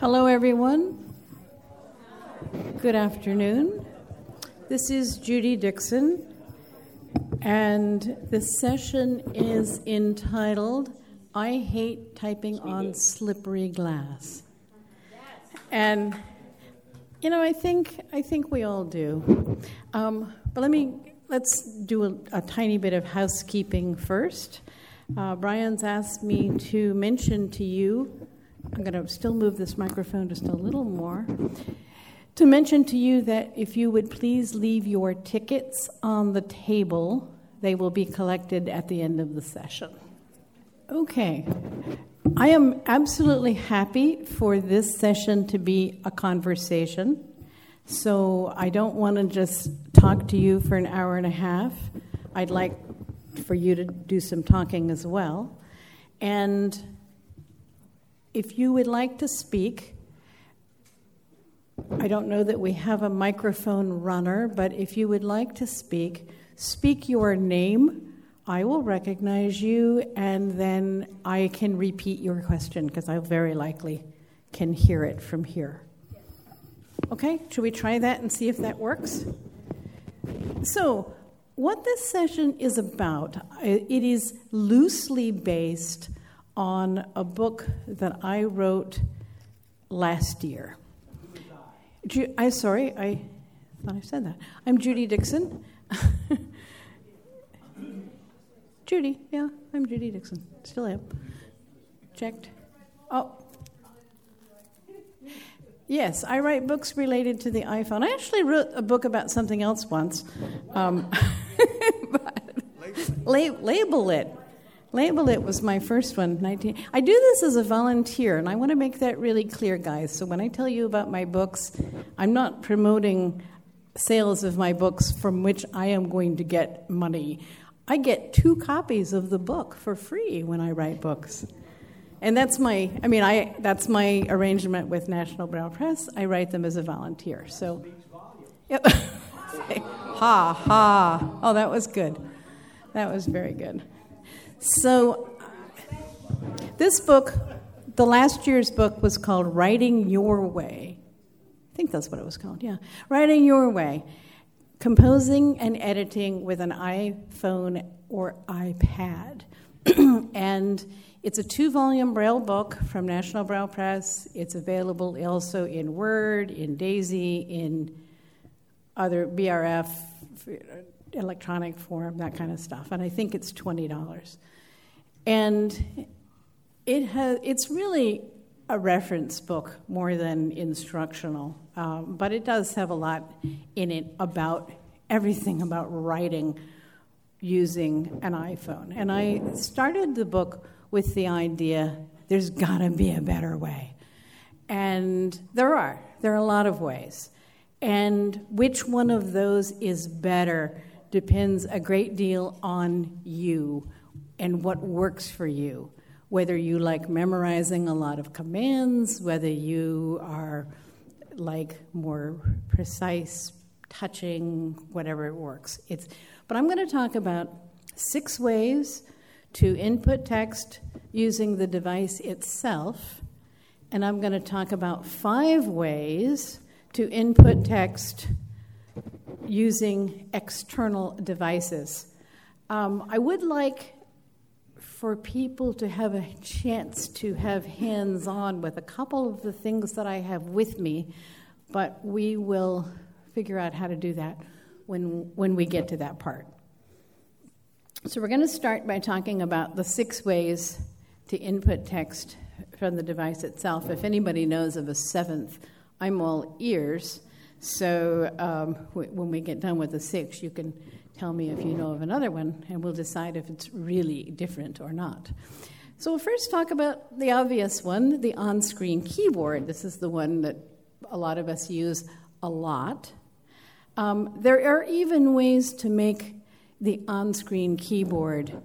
Hello, everyone. Good afternoon. This is Judy Dixon, and the session is entitled I Hate Typing on Slippery Glass. And you know, I think I think we all do. Um, but let me let's do a, a, tiny bit of housekeeping first. Uh, Brian's asked me to mention to you I'm going to still move this microphone just a little more. To mention to you that if you would please leave your tickets on the table, they will be collected at the end of the session. Okay. I am absolutely happy for this session to be a conversation. So I don't want to just talk to you for an hour and a half. I'd like for you to do some talking as well. And if you would like to speak, I don't know that we have a microphone runner, but if you would like to speak, speak your name. I will recognize you, and then I can repeat your question because I very likely can hear it from here. Okay, should we try that and see if that works? So, what this session is about, uh, it is loosely based on a book that I wrote last year. Ju- I sorry, I thought I said that. I'm Judy Dixon. Judy, yeah, I'm Judy Dixon. Still am. Checked. Oh. Yes, I write books related to the iPhone. I actually wrote a book about something else once. Um, label, label it. Label It was my first one, 19. I do this as a volunteer, and I want to make that really clear, guys. So when I tell you about my books, I'm not promoting sales of my books from which I am going to get money. I get two copies of the book for free when I write books. And that's my, I mean, I, that's my arrangement with National Braille Press. I write them as a volunteer. So, yep. ha, ha. Oh, that was good. That was very good. So, this book, the last year's book, was called Writing Your Way. I think that's what it was called, yeah. Writing Your Way. Composing and editing with an iPhone or iPad. and it's a two volume Braille book from National Braille Press. It's available also in Word, in Daisy, in other BRF, electronic form, that kind of stuff. And I think it's $20. And it has, it's really a reference book more than instructional, um, but it does have a lot in it about everything about writing using an iPhone. And I started the book with the idea there's got to be a better way. And there are. There are a lot of ways. And which one of those is better depends a great deal on you and what works for you. Whether you like memorizing a lot of commands, whether you are like more precise, touching, whatever it works. It's, but I'm going to talk about six ways to input text using the device itself, and I'm going to talk about five ways to input text using external devices. Um, I would like for people to have a chance to have hands on with a couple of the things that I have with me, but we will figure out how to do that when, when we get to that part. So, we're going to start by talking about the six ways to input text from the device itself. If anybody knows of a seventh, I'm all ears. So, um, when we get done with the six, you can tell me if you know of another one, and we'll decide if it's really different or not. So, we'll first talk about the obvious one the on screen keyboard. This is the one that a lot of us use a lot. Um, there are even ways to make the on screen keyboard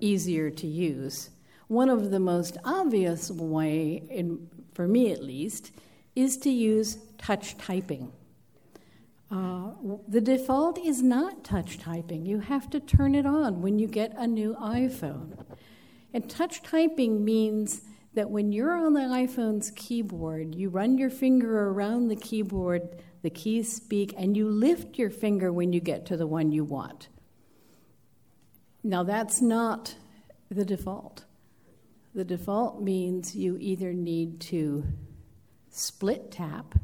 easier to use. One of the most obvious way, in, for me at least, is to use touch typing. Uh, the default is not touch typing. You have to turn it on when you get a new iPhone. And touch typing means that when you're on the iPhone's keyboard, you run your finger around the keyboard, the keys speak, and you lift your finger when you get to the one you want. Now, that's not the default. The default means you either need to split tap,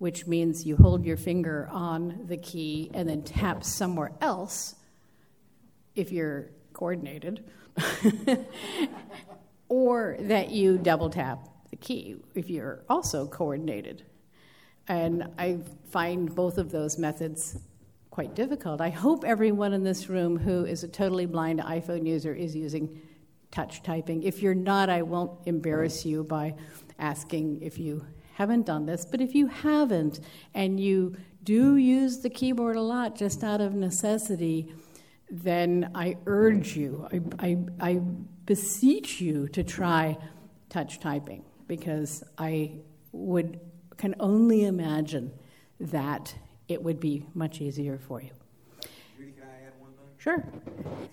which means you hold your finger on the key and then tap somewhere else if you're coordinated, or that you double tap the key if you're also coordinated. And I find both of those methods quite difficult. I hope everyone in this room who is a totally blind iPhone user is using touch typing. If you're not, I won't embarrass you by asking if you haven't done this. But if you haven't and you do use the keyboard a lot just out of necessity, then I urge you, I, I, I beseech you to try touch typing because I would can only imagine that it would be much easier for you. Judy, can I add one thing? Sure.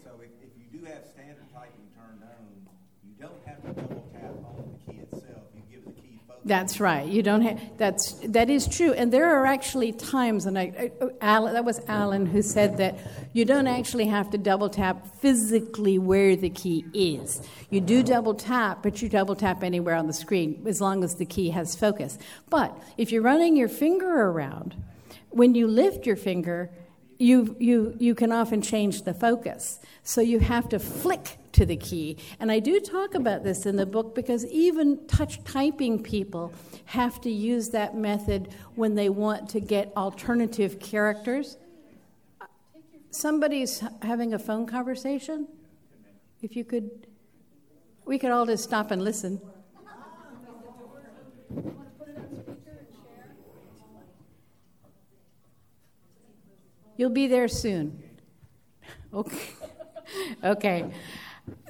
So if, if you do have standard typing turned on, you don't have to double tap on the key itself. You give the key focus. That's right. You don't have that's that is true, and there are actually times, and I, Alan, that was Alan who said that you don't actually have to double tap physically where the key is. You do double tap, but you double tap anywhere on the screen as long as the key has focus. But if you're running your finger around when you lift your finger, you, you, you can often change the focus. So you have to flick to the key. And I do talk about this in the book because even touch typing people have to use that method when they want to get alternative characters. Somebody's having a phone conversation. If you could, we could all just stop and listen. You'll be there soon. Okay. okay.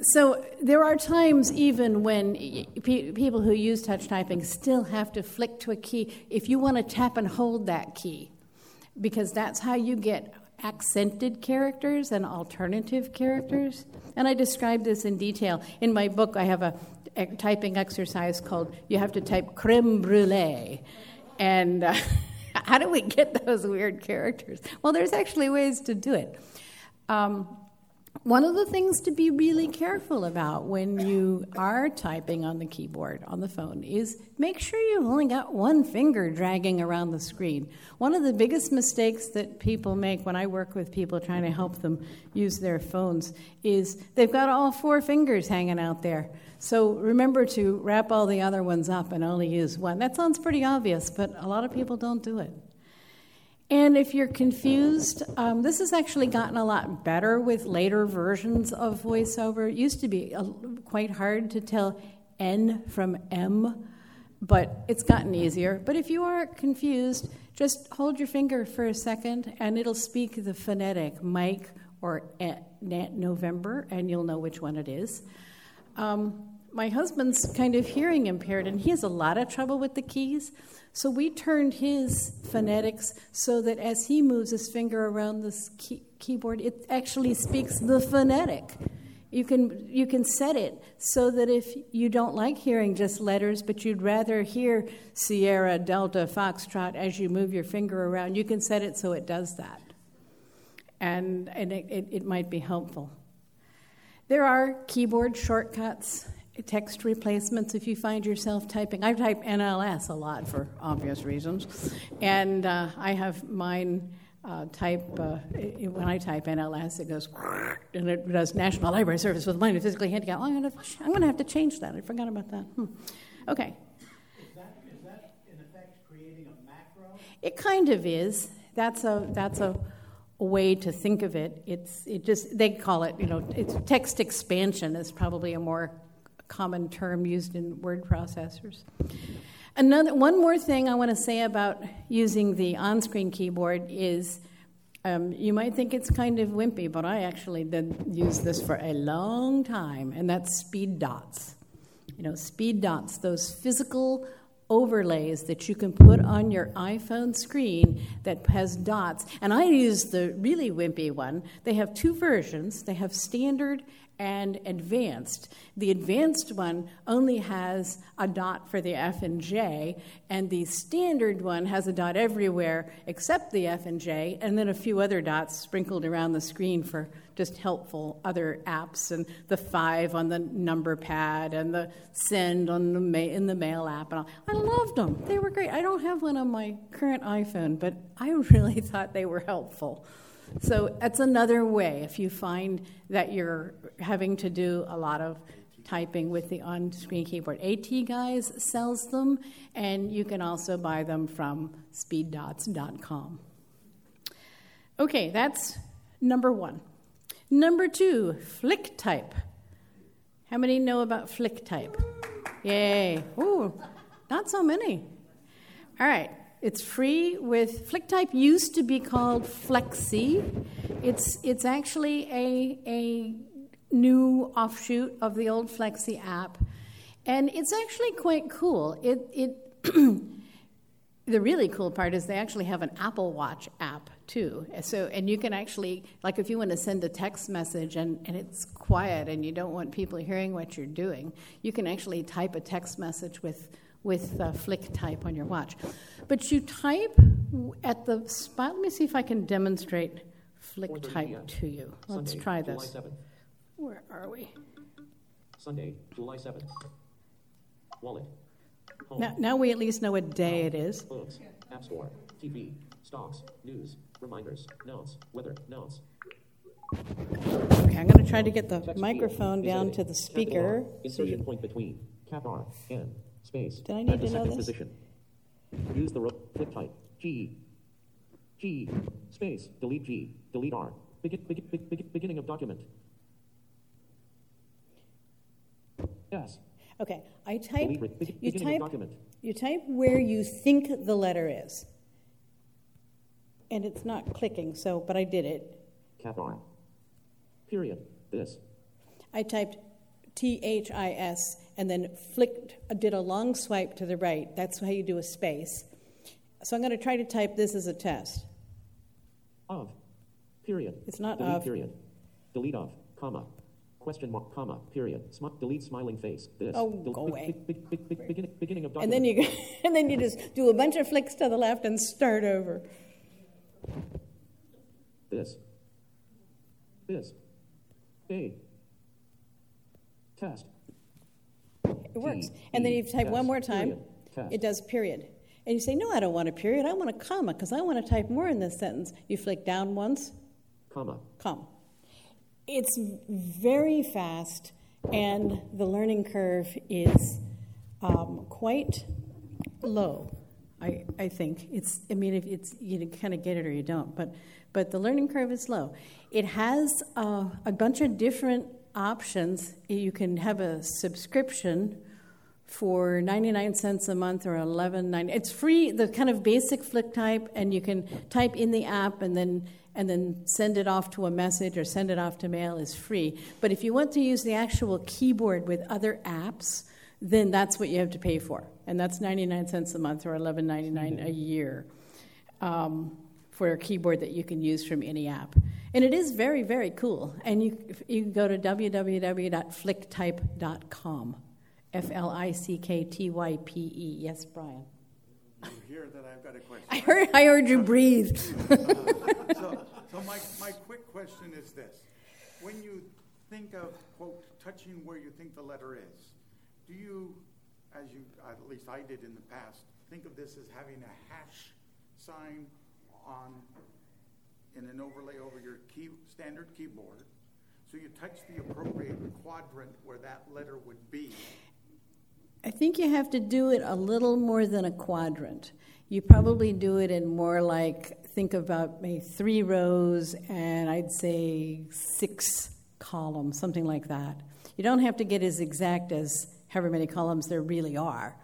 So there are times even when pe- people who use touch typing still have to flick to a key if you want to tap and hold that key, because that's how you get accented characters and alternative characters. And I describe this in detail. In my book, I have a, a typing exercise called You Have to Type Creme Brulee. And. Uh, How do we get those weird characters? Well, there's actually ways to do it. Um, one of the things to be really careful about when you are typing on the keyboard on the phone is make sure you've only got one finger dragging around the screen. One of the biggest mistakes that people make when I work with people trying to help them use their phones is they've got all four fingers hanging out there. So remember to wrap all the other ones up and only use one. That sounds pretty obvious, but a lot of people don't do it. And if you're confused, um, this has actually gotten a lot better with later versions of VoiceOver. It used to be quite hard to tell N from M, but it's gotten easier. But if you are confused, just hold your finger for a second and it'll speak the phonetic Mike or November, and you'll know which one it is. Um, my husband's kind of hearing impaired, and he has a lot of trouble with the keys. So we turned his phonetics so that as he moves his finger around this key- keyboard, it actually speaks the phonetic. You can, you can set it so that if you don't like hearing just letters, but you'd rather hear Sierra, Delta, Foxtrot as you move your finger around, you can set it so it does that. And, and it, it, it might be helpful. There are keyboard shortcuts text replacements if you find yourself typing. I type NLS a lot for obvious reasons, and uh, I have mine. Uh, type uh, when I type NLS, it goes and it does National Library Service with blind and physically handicapped. Oh, I'm gonna, I'm gonna have to change that. I forgot about that. Hmm. Okay. Is that, is that in effect creating a macro? It kind of is. That's a that's a way to think of it. It's it just they call it you know it's text expansion is probably a more common term used in word processors. Another, one more thing I want to say about using the on screen keyboard is um, you might think it's kind of wimpy, but I actually did use this for a long time, and that's speed dots. You know, speed dots, those physical overlays that you can put on your iPhone screen that has dots. And I use the really wimpy one. They have two versions they have standard and advanced. The advanced one only has a dot for the F and J, and the standard one has a dot everywhere except the F and J, and then a few other dots sprinkled around the screen for just helpful other apps, and the five on the number pad, and the send on the ma- in the mail app. And all. I loved them; they were great. I don't have one on my current iPhone, but I really thought they were helpful. So that's another way if you find that you're having to do a lot of typing with the on screen keyboard. AT Guys sells them, and you can also buy them from speeddots.com. Okay, that's number one. Number two, Flick Type. How many know about Flick Type? Yay. Ooh, not so many. All right. It's free with FlickType used to be called Fleksy. It's it's actually a a new offshoot of the old Fleksy app, and it's actually quite cool. It it the really cool part is they actually have an Apple Watch app too. So and you can actually like if you want to send a text message and, and it's quiet and you don't want people hearing what you're doing, you can actually type a text message with with uh, FlickType on your watch. But you type at the spot. Let me see if I can demonstrate FlickType to you. Let's Sunday, try July this. 7th. Where are we? Sunday, July 7th. Wallet. Home. Now, now we at least know what day it is. Books. App Store. TV. Stocks. News. Reminders. Notes. Weather. Notes. Okay, I'm going to try to get the Text microphone field. down to the speaker. Capital so Insertion you- point between. Cap R. N. Space. Did I need to know this? Position. Use the rope. flip type. G. G. Space. Delete G. Delete R. Begin, begin, begin, beginning of document. Yes. Okay, I type. Delete. You type. document. You type where you think the letter is, and it's not clicking. So, but I did it. Cap R. Period. This. I typed T H I S and then flicked, did a long swipe to the right. That's how you do a space. So I'm going to try to type this as a test. Of. Period. It's not delete of. Period. Delete of. Comma. Question mark. Comma. Period. Smi- delete smiling face. This. Oh, Del- go away. be- be- be- be- beginning, beginning of And then you and then you just do a bunch of flicks to the left and start over. This. This. A. Test. It works. And then you type one more time, it does period. And you say, No, I don't want a period. I want a comma because I want to type more in this sentence. You flick down once, Comma. comma. It's very fast, and the learning curve is um, quite low. I, I think it's. I mean, if it's you kind of get it or you don't, but but the learning curve is low. It has uh, a bunch of different options. You can have a subscription for 99 cents a month or 11.90 it's free the kind of basic flick type and you can type in the app and then and then send it off to a message or send it off to mail is free but if you want to use the actual keyboard with other apps then that's what you have to pay for and that's 99 cents a month or 11.99 a year um, for a keyboard that you can use from any app and it is very very cool and you, you can go to www.flicktype.com F L I C K T Y P E. Yes, Brian. You hear that I've got a question. I heard, I heard you breathe. So, so my, my quick question is this. When you think of, quote, touching where you think the letter is, do you, as you, at least I did in the past, think of this as having a hash sign on, in an overlay over your key, standard keyboard? So you touch the appropriate quadrant where that letter would be. I think you have to do it a little more than a quadrant. You probably do it in more like, think about maybe three rows and I'd say six columns, something like that. You don't have to get as exact as however many columns there really are.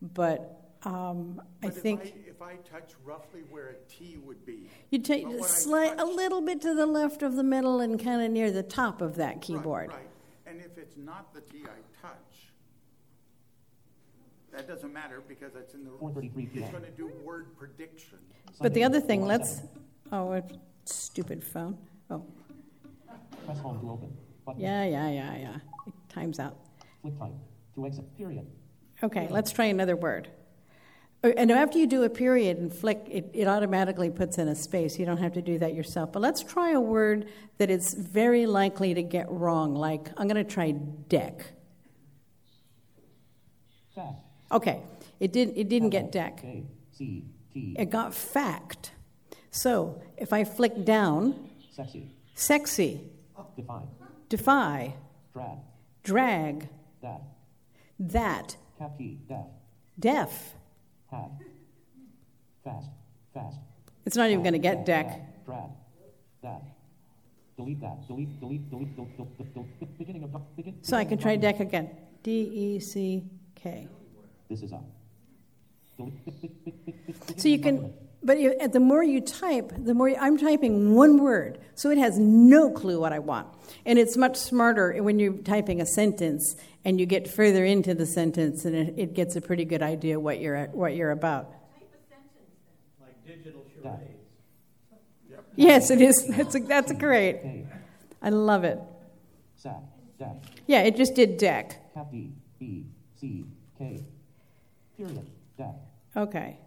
But um, I But if think. I, if I touch roughly where a T would be. You take but what slight, a little bit to the left of the middle and kind of near the top of that keyboard. Right, and if it's not the T I touch, that doesn't matter because it's in the, 4:33 it's gonna do word prediction. But the other thing, let's, oh, a stupid phone. Oh, Press home to open. Button. Yeah, yeah, yeah, yeah. Time's out. Flick type. To exit. Period. Okay, let's try another word. And after you do a period and flick, it, it automatically puts in a space. You don't have to do that yourself. But let's try a word that is very likely to get wrong, like I'm going to try deck. Fact. Okay, it, did, it didn't get deck. K. C. T. It got fact. So if I flick down, Sexy. sexy, Define. defy, Drag. drag, That. that, key. Def. deaf. Hack. Fast. Fast. It's not even going to get deck. Drag. That. Delete that. Delete. Delete. Delete. Delete. Beginning of. Begin. So I can try deck again. D E C K. This is up. So you can. But you, the more you type, the more I'm typing one word, so it has no clue what I want. And it's much smarter when you're typing a sentence and you get further into the sentence, and it, it gets a pretty good idea what you're what you're about. Like digital That. charades. Yes, it is. That's a, that's great. I love it. Sack. Deck. Yeah, it just did deck. Cap D. B. C. K. Period. Deck. Okay.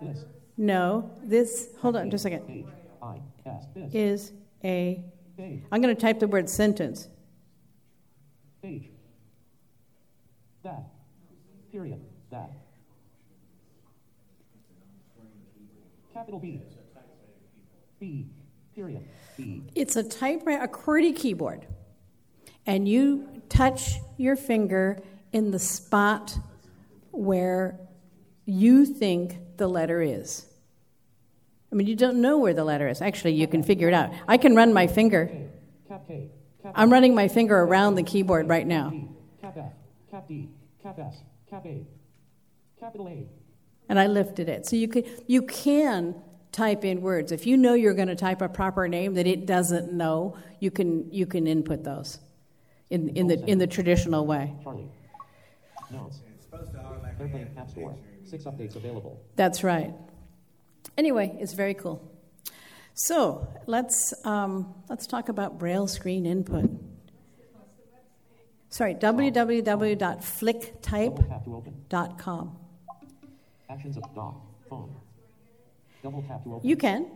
This. No, this. Hold on, just a second. H. I. S. Is a. I'm going to type the word sentence. That. Period. That. Capital B. B. Period. B. It's a typewriter, a QWERTY keyboard, and you touch your finger in the spot where you think the letter is. I mean, you don't know where the letter is. Actually, you can figure it out. I can run my finger. Cap K. Cap I'm running my finger around the keyboard right now, Cap F. Cap D. Cap S. Cap A. Capital A. and I lifted it. So you can you can type in words. If you know you're going to type a proper name that it doesn't know, you can you can input those in in the in the traditional way. Charlie. Notes. And it's supposed to automatically Airplane add App the Store. picture. Six updates available. That's right. Anyway, it's very cool. So let's um, let's talk about Braille screen input. Sorry, www.flicktype.com. Tap to open. Actions of. Phone. Double tap to open. You can,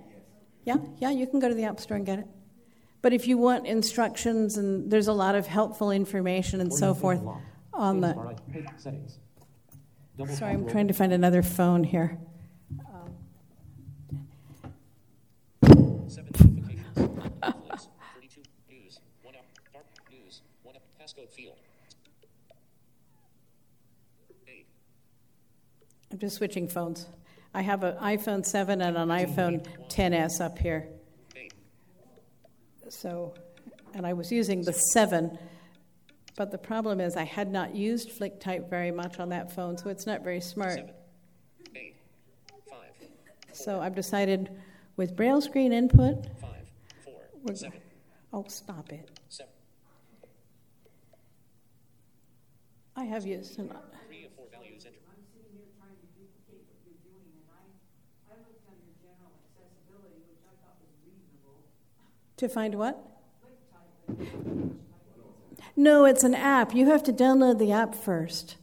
yeah, yeah, you can go to the App Store and get it. But if you want instructions and there's a lot of helpful information and so forth on the. settings. Double Sorry, I'm trying to find another phone here. Seven notifications. Netflix. 32 news. One up. Dark news. One up. Passcode field. Eight. I'm just switching phones. I have an iPhone 7 and an iPhone 10s up here. So, and I was using the 7, but the problem is I had not used FlickType very much on that phone, so it's not very smart. Seven. So I've decided with Braille screen input, Five. Four. Oh, stop it. Seven. I have used an, Three of four values entered. I'm sitting here trying to duplicate what you're doing, and I, I looked under general accessibility, which I thought was reasonable. to find what? No, it's an app. You have to download the app first.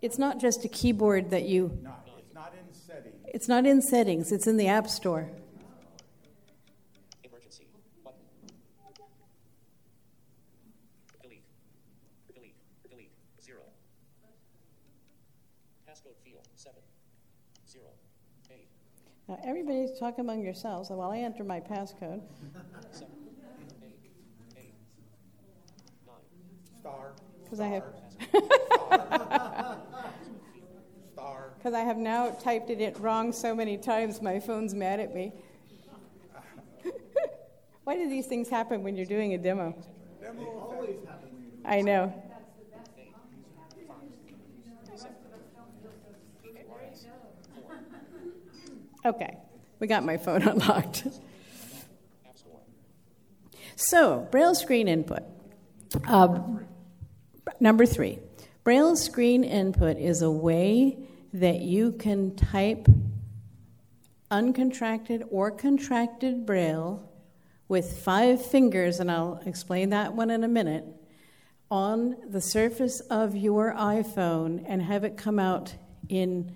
It's not just a keyboard that you, No, it's not in settings. it's not in settings, it's in the App Store. Emergency. Button. Delete. Delete. Delete. Zero. Passcode field. Seven. Zero. Eight. Now, everybody's talk among yourselves while I enter my passcode. Seven. Eight. Eight. Nine. Star. 'Cause I have- Star. Because I have now typed it in wrong so many times, my phone's mad at me. Why do these things happen when you're doing a demo? Demo always. I know. Okay, we got my phone unlocked. So, Braille screen input. Um, number three, Braille screen input is a way that you can type uncontracted or contracted Braille with five fingers, and I'll explain that one in a minute, on the surface of your iPhone and have it come out in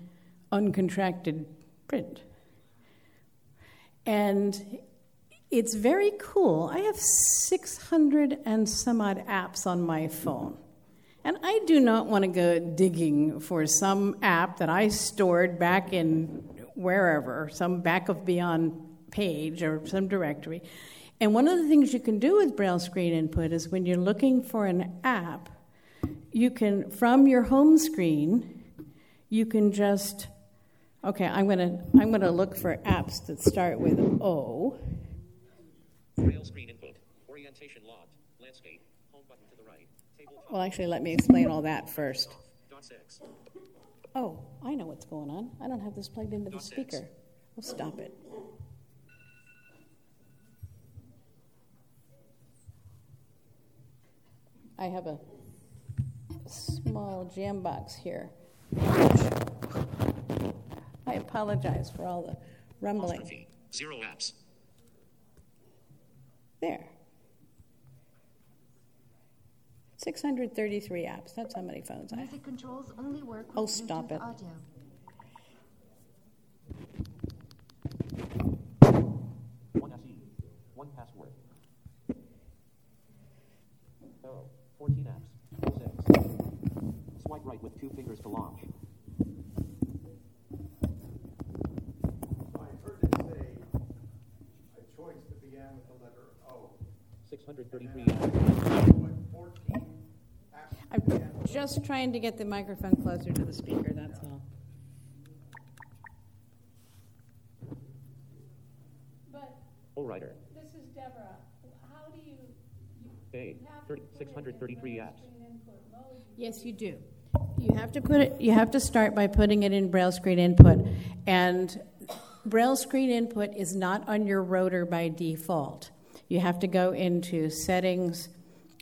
uncontracted print. And it's very cool. I have 600 and some odd apps on my phone. And I do not want to go digging for some app that I stored back in wherever, some back of beyond page or some directory. And one of the things you can do with Braille screen input is when you're looking for an app, you can, from your home screen, you can just, okay, I'm going to I'm to look for apps that start with O. Braille screen input. Orientation. Landscape. Home button to the right. Table top. Well, actually, let me explain all that first. Oh, I know what's going on. I don't have this plugged into the speaker. Well, stop it. I have a small jam box here. I apologize for all the rumbling. Zero apps. There. 633 apps. That's how many phones I have. Music controls only work with Oh, stop it. audio. One SE. One password. Oh, 14 apps. Six. Swipe right with two fingers to launch. I heard it say a choice that began with the letter O. 633 apps. 14 apps I'm just trying to get the microphone closer to the speaker, that's all. But oh, O writer. this is Deborah. How do you, you have to 30, put it in 633 braille apps. screen input mode? Yes, you do. You have to put it, you have to start by putting it in Braille screen input. And Braille screen input is not on your rotor by default. You have to go into settings,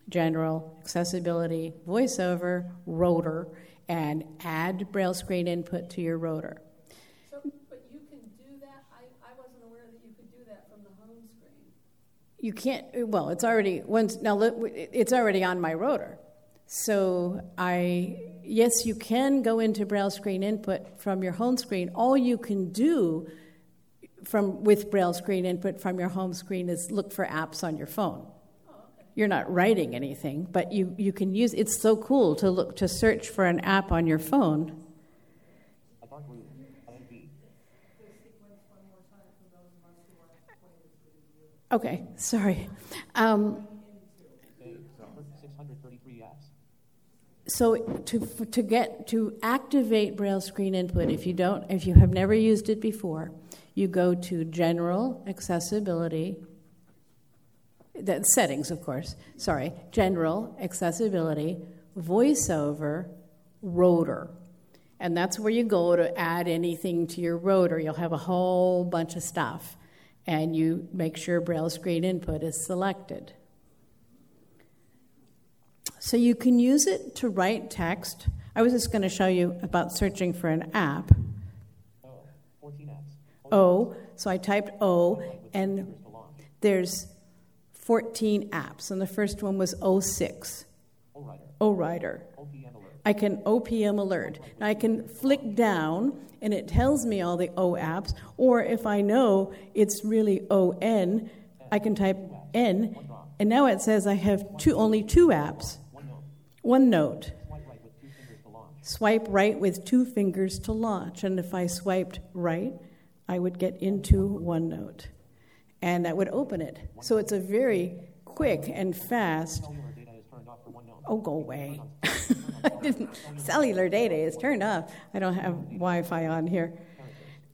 general, accessibility, voiceover, rotor, and add Braille screen input to your rotor. So, but you can do that? I, I wasn't aware that you could do that from the home screen. You can't. Well, it's already once now. It's already on my rotor, so I yes, you can go into Braille screen input from your home screen. All you can do from with Braille screen input from your home screen is look for apps on your phone. You're not writing anything, but you, you can use. It's so cool to look to search for an app on your phone. Okay, sorry. Um, A. 633 apps. So to to get to activate Braille screen input, if you don't, if you have never used it before, you go to General Accessibility. The settings, of course. Sorry, General Accessibility, VoiceOver, Rotor, and that's where you go to add anything to your rotor. You'll have a whole bunch of stuff, and you make sure Braille screen input is selected. So you can use it to write text. I was just going to show you about searching for an app. O. 14 apps. O, so I typed O, and fingers to launch. there's 14 apps, and the first one was 06, O writer. O Writer. OPM alert. I can OPM alert. Now I can flick down and it tells me all the O apps, or if I know it's really ON, I can type N, and now it says I have two, only two apps. One note. Swipe right with two fingers to launch. Swipe right with two fingers to launch, and if I swiped right, I would get into OneNote, and that would open it. So it's a very quick and fast. Is. Oh, go away! Cellular data is turned off. I don't have Wi-Fi on here.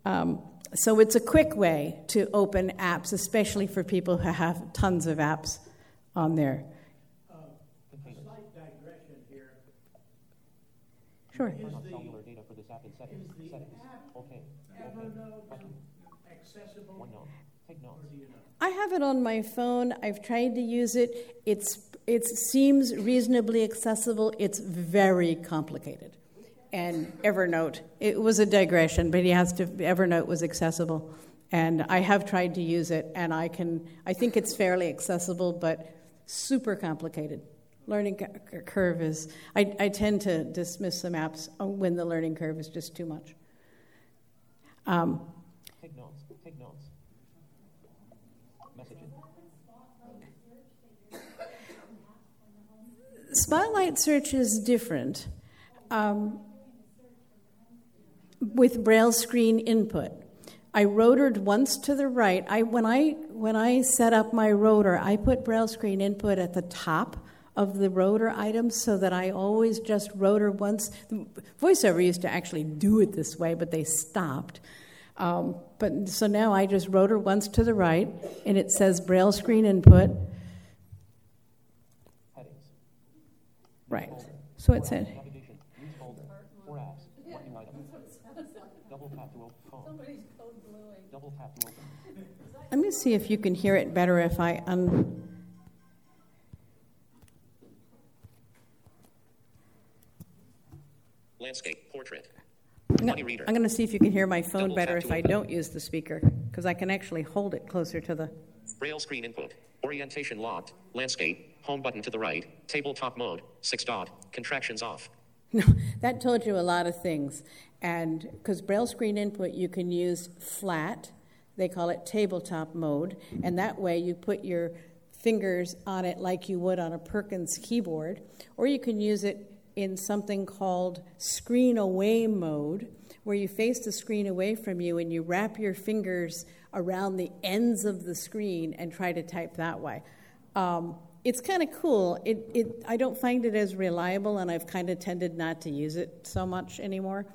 Um, so it's a quick way to open apps, especially for people who have tons of apps on there. Slight digression here. Sure. Cellular data for this app. Okay. Evernote accessible, I have it on my phone. I've tried to use it. It's it seems reasonably accessible. It's very complicated. And Evernote, it was a digression, but he has to. Evernote was accessible, And I have tried to use it, and I can. I think it's fairly accessible, but super complicated. Learning cu- curve is. I, I tend to dismiss some apps when the learning curve is just too much. Um, Take notes. Take notes. Messaging. Spotlight search is different um, with braille screen input. I rotored once to the right. I, when, I, when I set up my rotor, I put braille screen input at the top of the rotor items so that I always just rotor once. VoiceOver used to actually do it this way, but they stopped. Um, but so now I just rotor once to the right, and it says braille screen input. Headings. Right. So it said. Navigation. Use folder. Four apps. Working item. Double tap to open phone. Somebody's code bluing. Double So to open. Let me see if you can hear it better if I un. Landscape. Portrait. I'm Money gonna. I'm gonna see if you can hear my phone Double better if I don't use the speaker, because I can actually hold it closer to the. Braille screen input. Orientation locked. Landscape. Home button to the right. Tabletop mode. Six dot. Contractions off. No, that told you a lot of things. And because Braille screen input, you can use flat, they call it tabletop mode, and that way you put your fingers on it like you would on a Perkins keyboard, or you can use it in something called screen away mode, where you face the screen away from you and you wrap your fingers around the ends of the screen and try to type that way. Um, it's kind of cool. It, it, I don't find it as reliable, and I've kind of tended not to use it so much anymore.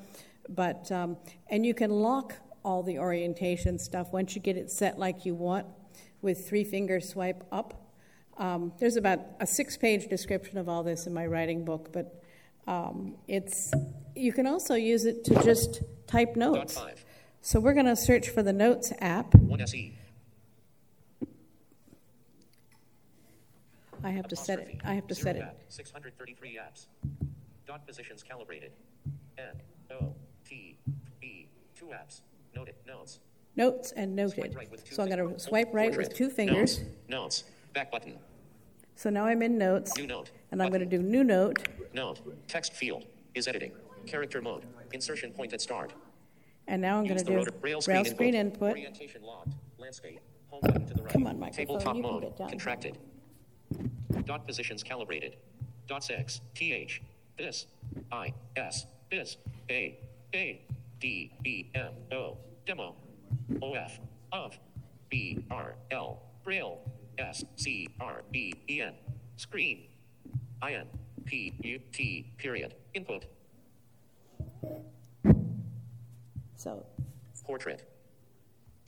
But um, and you can lock all the orientation stuff once you get it set like you want with three finger swipe up. Um, there's about a six-page description of all this in my writing book, but um, it's you can also use it to just type notes. So we're going to search for the Notes app. One. SE. I have to set it. I have to set it. 633 apps. Dot positions calibrated. N O T E. Two apps. Noted. Notes. Notes and noted. right So I'm going to swipe right with two fingers. Notes. Notes. Back button. So now I'm in Notes, New note. and I'm going to do New Note, Note. Text field. Is editing. Character mode. Insertion point at start. and now I'm going to do rotor. Braille screen, screen input. input. Orientation locked. Landscape. Home button to the right. Come on, microphone, Tabletop you mode. Contracted. Dot positions calibrated. Dot six. Th. This. I. S. This. A. A. D. B. M. O. Demo. O. F. Of. B. R. L. Braille. S. C. R. B. E. N. Screen. I. N. P. U. T. Period. Input. So Portrait.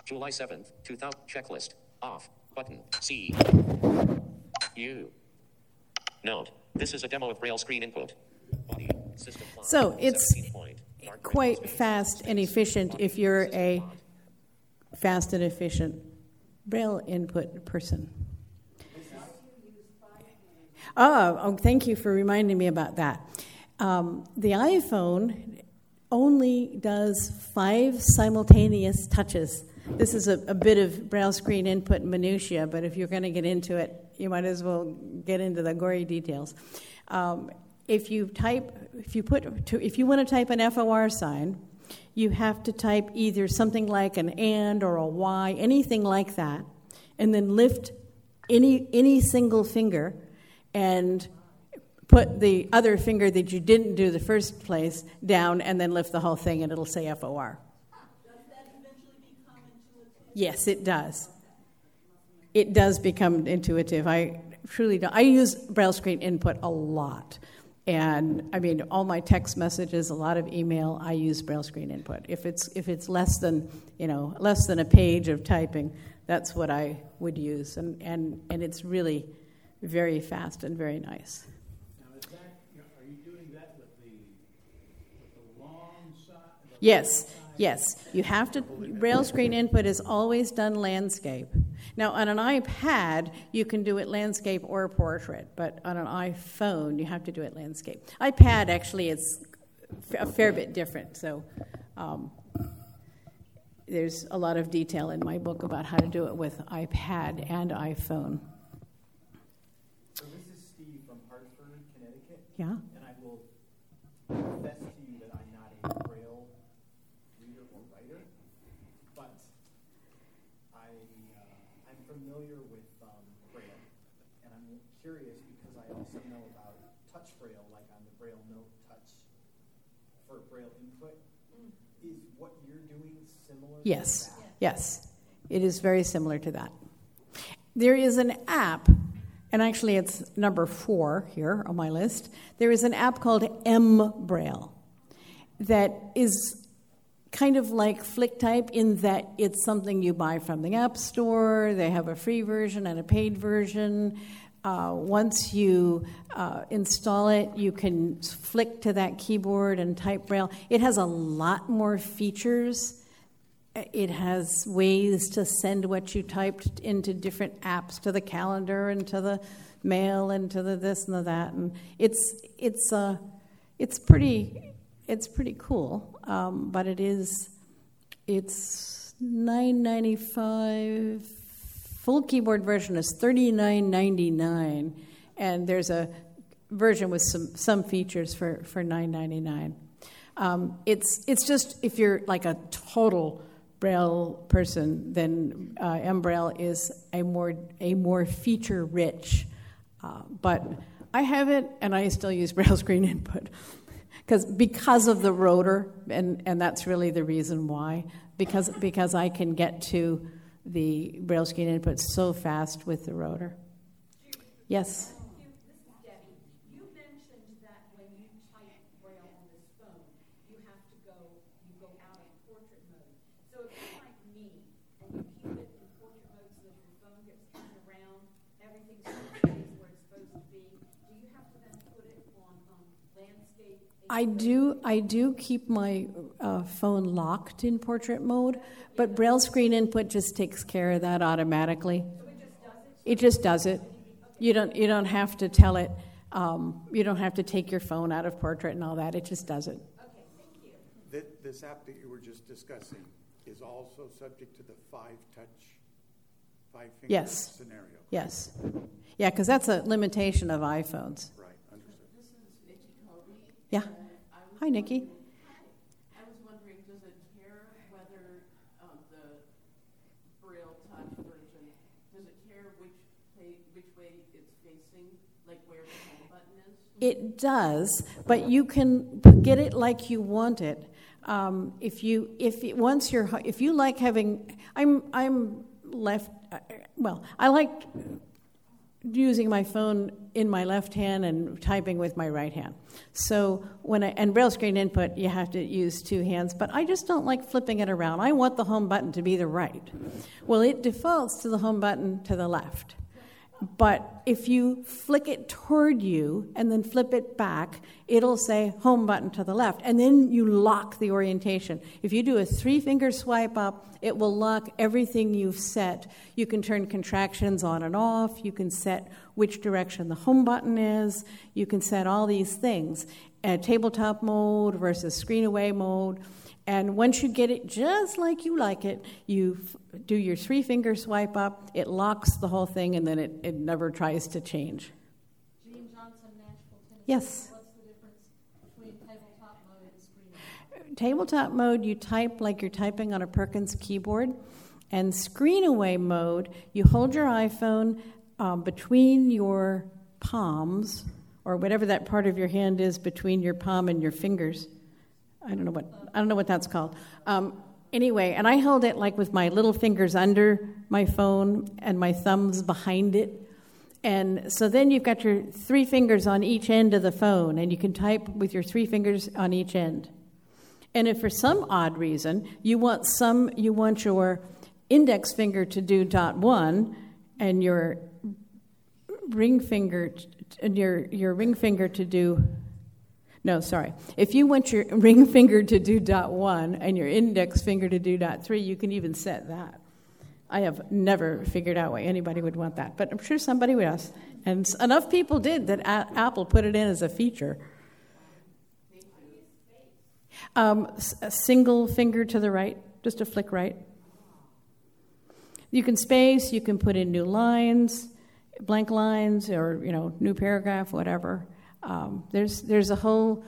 July 7th, 2000. Checklist. Off. Button. C. U. Note. This is a demo of Braille screen input. Body. System font. So it's 17 point. Dark red quite fast and efficient if you're a fast and efficient Braille input person. Oh, oh, thank you for reminding me about that. Um, the iPhone only does five simultaneous touches. This is a, a bit of braille screen input minutia, but if you're going to get into it, you might as well get into the gory details. Um, if you type, if you put, to, if you want to type an FOR sign, you have to type either something like an and or a y, anything like that, and then lift any any single finger and put the other finger that you didn't do the first place down and then lift the whole thing and it'll say FOR. Yes, it does. It does become intuitive. I truly don't. I use Braille screen input a lot. And I mean, all my text messages, a lot of email, I use Braille screen input. If it's if it's less than you know less than a page of typing, that's what I would use, and and and it's really very fast and very nice. Now, is that, are you doing that with the, with the long side? Yes, yes. You have to, braille screen input is always done landscape. Now, on an iPad, you can do it landscape or portrait, but on an iPhone, you have to do it landscape. iPad, actually, it's a fair bit different, so. Um, there's a lot of detail in my book about how to do it with iPad and iPhone. So this is Steve from Hartford, Connecticut, Yeah? and I will confess to you that I'm not a Braille reader or writer, but I, uh, I'm familiar with um, Braille, and I'm curious because I also know about touch Braille, like on the Braille Note Touch for Braille input. Is what you're doing similar? to Yes, yes. It is very similar to that. There is an app, and actually it's number four here on my list. There is an app called M Braille that is kind of like FlickType in that it's something you buy from the App Store. They have a free version and a paid version. Uh, once you uh, install it, you can flick to that keyboard and type Braille. It has a lot more features. It has ways to send what you typed into different apps, to the calendar and to the mail and to the this and the that, and it's it's uh, it's pretty it's pretty cool. Um, but it is it's nine ninety five. Full keyboard version is thirty nine ninety nine, and there's a version with some some features for for nine ninety nine. Um, it's it's just if you're like a total Braille person, then uh, MBraille is a more a more feature rich. Uh, but I have it, and I still use Braille screen input because because of the rotor, and and that's really the reason why. Because because I can get to the Braille screen input so fast with the rotor. Yes. You, this is Debbie. You mentioned that when you type Braille on this phone, you have to go, you go out of portrait mode. So if you're like me and you keep it in portrait mode so that your phone gets turned around, everything stays where it's supposed to be, do you have to then put it on um, landscape? I do. I do keep my uh, phone locked in portrait mode, but Braille screen input just takes care of that automatically. It just does it. You don't. You don't have to tell it. Um, you don't have to take your phone out of portrait and all that. It just does it. Thi- This app that you were just discussing is also subject to the five-touch, five-finger Yes. scenario. Yes. Yeah, because that's a limitation of iPhones. Right, understood. This is Nikki Kobe. Yeah. And I was Hi, Nikki. I was wondering, does it care whether um, the Braille Touch version, does it care which way, which way it's facing, like where the home button is? It does, but you can get it like you want it. Um, if you if it, once you're if you like having I'm I'm left uh, well I like using my phone in my left hand and typing with my right hand. So when I and braille screen input you have to use two hands, but I just don't like flipping it around. I want the home button to be the right. Well, it defaults to the home button to the left. But if you flick it toward you and then flip it back, it'll say home button to the left. And then you lock the orientation. If you do a three finger swipe up, it will lock everything you've set. You can turn contractions on and off. You can set which direction the home button is. You can set all these things. Uh, tabletop mode versus screen away mode. And once you get it just like you like it, you f- do your three finger swipe up, it locks the whole thing, and then it, it never tries to change. Jean Johnson, Nashville, Tennessee. Yes. What's the difference between tabletop mode and screen mode? Tabletop mode, you type like you're typing on a Perkins keyboard. And screen away mode, you hold your iPhone um, between your palms, or whatever that part of your hand is between your palm and your fingers. I don't know what I don't know what that's called. Um, anyway, and I held it like with my little fingers under my phone and my thumbs behind it. And so then you've got your three fingers on each end of the phone, and you can type with your three fingers on each end. And if for some odd reason you want some, you want your index finger to do dot one, and your ring finger, and your your ring finger to do. No, sorry. If you want your ring finger to do dot one and your index finger to do dot three, you can even set that. I have never figured out why anybody would want that, but I'm sure somebody would. Ask. And enough people did that a- Apple put it in as a feature. Um, a single finger to the right, just a flick right. You can space, you can put in new lines, blank lines, or you know, new paragraph, whatever. Um, there's there's a whole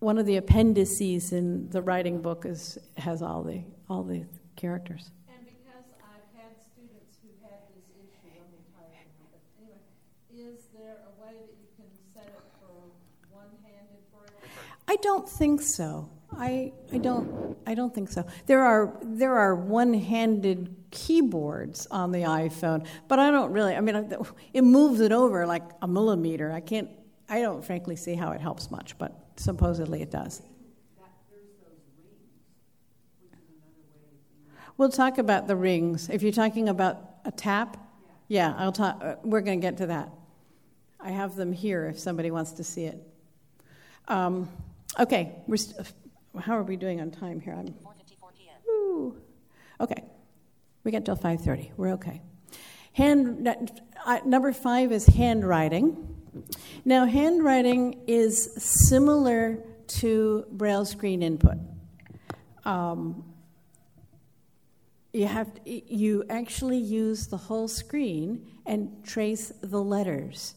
one of the appendices in the writing book is has all the all the characters. And because I've had students who had this issue, I'm retired now, but anyway, is there a way that you can set it for one-handed braille? I don't think so. I, I don't I don't think so. There are there are one-handed keyboards on the iPhone, but I don't really. I mean, it moves it over like a millimeter. I can't. I don't frankly see how it helps much, but supposedly it does. We'll talk about the rings. If you're talking about a tap, yeah, I'll talk. Uh, we're going to get to that. I have them here if somebody wants to see it. Um, okay, we're st- how are we doing on time here? I'm 4:54 p.m. Ooh. Okay, we get till 5:30. We're okay. Hand uh, number five is handwriting. Now, handwriting is similar to braille screen input. Um, you have to, you actually use the whole screen and trace the letters.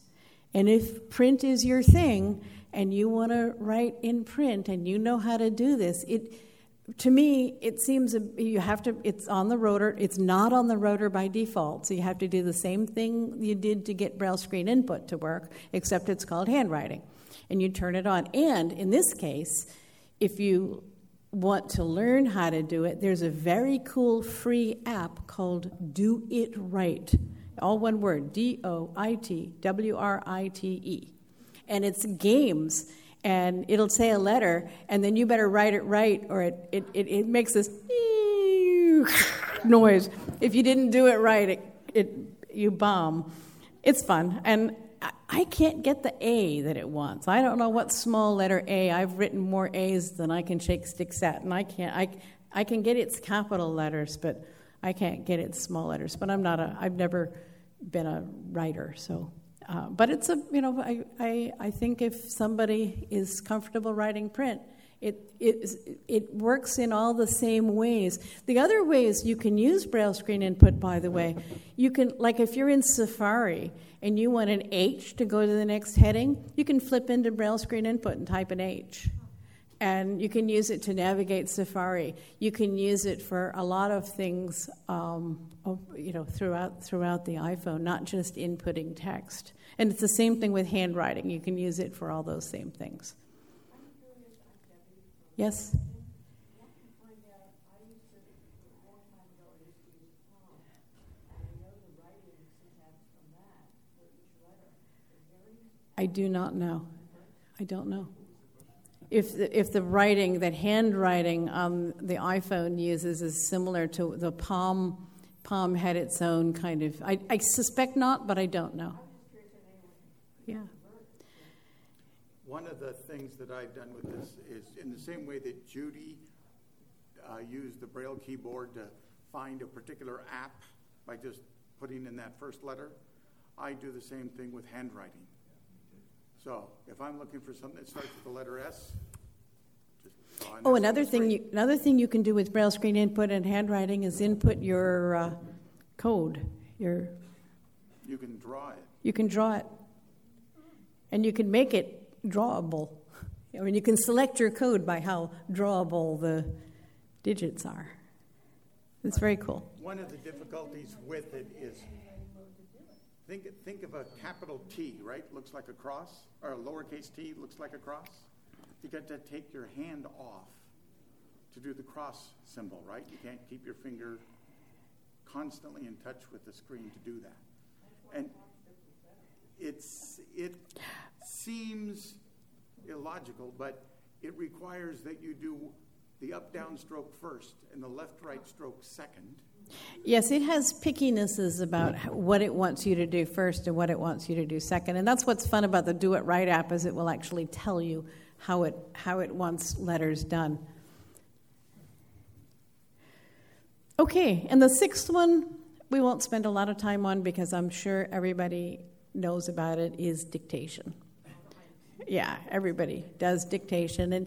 And if print is your thing, and you want to write in print and you know how to do this, it to me it seems you have to it's on the rotor it's not on the rotor by default. So you have to do the same thing you did to get braille screen input to work except it's called handwriting. And you turn it on. And in this case if you want to learn how to do it there's a very cool free app called do it right. All one word d o i t w r i t e. And it's games and it'll say a letter and then you better write it right or it, it, it, it makes this noise if you didn't do it right it, it, you bomb it's fun and I can't get the A that it wants. I don't know what small letter A. I've written more A's than I can shake sticks at, and I can't. I, I can get its capital letters, but I can't get its small letters. But I'm not a. I've never been a writer, so uh, but it's a, you know, I, I, I think if somebody is comfortable writing print, it, it, it works in all the same ways. The other ways you can use Braille screen input, by the way, you can, like if you're in Safari and you want an H to go to the next heading, you can flip into Braille screen input and type an H and you can use it to navigate Safari. You can use it for a lot of things, um, you know, throughout throughout the iPhone, not just inputting text. And it's the same thing with handwriting. You can use it for all those same things. Yes. I do not know. I don't know if the, if the writing that handwriting on the iPhone uses is similar to the Palm Palm had its own kind of I, I suspect not, but I don't know. Yeah. One of the things that I've done with this is in the same way that Judy uh, used the Braille keyboard to find a particular app by just putting in that first letter, I do the same thing with handwriting. So if I'm looking for something that starts with the letter S, Oh, another thing, you, another thing you can do with Braille screen input and handwriting is input your uh, code. Your you can draw it. You can draw it, and you can make it drawable. I mean, you can select your code by how drawable the digits are. It's very cool. One of the difficulties with it is Think, think of a capital T, right? Looks like a cross, or a lowercase t looks like a cross. You got to take your hand off to do the cross symbol, right? You can't keep your finger constantly in touch with the screen to do that. And it's it seems illogical, but it requires that you do the up down stroke first and the left right stroke second Yes, it has pickinesses about what it wants you to do first and what it wants you to do second. And that's what's fun about the Do It Right app is it will actually tell you how it how it wants letters done. Okay, and the sixth one we won't spend a lot of time on because I'm sure everybody knows about it is dictation. Yeah, everybody does dictation and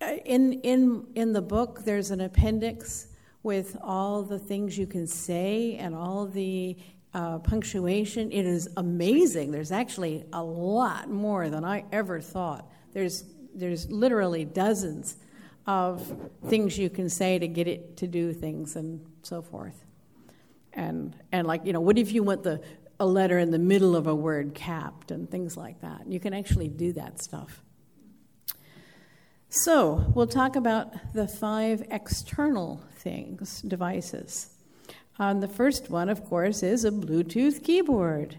uh, in in in the book there's an appendix with all the things you can say and all the uh, punctuation. It is amazing. There's actually a lot more than I ever thought. There's, there's literally dozens of things you can say to get it to do things and so forth. And, and like, you know, what if you want the, a letter in the middle of a word capped and things like that? You can actually do that stuff. So, we'll talk about the five external things, devices. Um, the first one, of course, is a Bluetooth keyboard.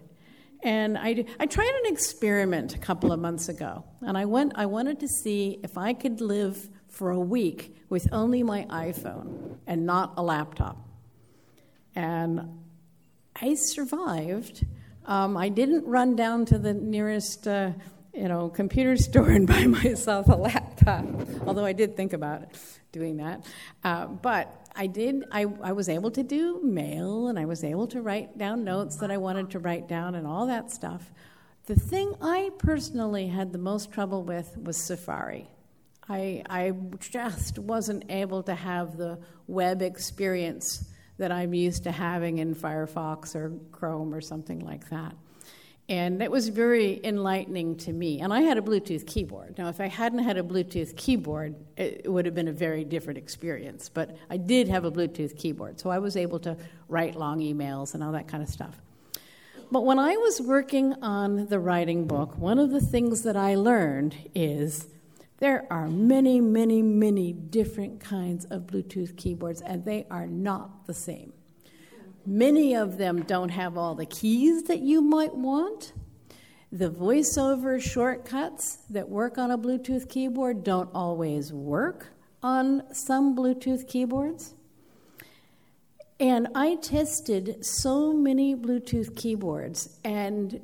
And I, I tried an experiment a couple of months ago, and I, went, I wanted to see if I could live for a week with only my iPhone and not a laptop. And I survived. Um, I didn't run down to the nearest uh, you know, computer store and buy myself a laptop, although I did think about doing that. Uh, but I did, I, I was able to do mail and I was able to write down notes that I wanted to write down and all that stuff. The thing I personally had the most trouble with was Safari. I, I just wasn't able to have the web experience that I'm used to having in Firefox or Chrome or something like that. And that was very enlightening to me. And I had a Bluetooth keyboard. Now, if I hadn't had a Bluetooth keyboard, it would have been a very different experience. But I did have a Bluetooth keyboard, so I was able to write long emails and all that kind of stuff. But when I was working on the writing book, one of the things that I learned is there are many, many, many different kinds of Bluetooth keyboards, and they are not the same. Many of them don't have all the keys that you might want. The voiceover shortcuts that work on a Bluetooth keyboard don't always work on some Bluetooth keyboards. And I tested so many Bluetooth keyboards and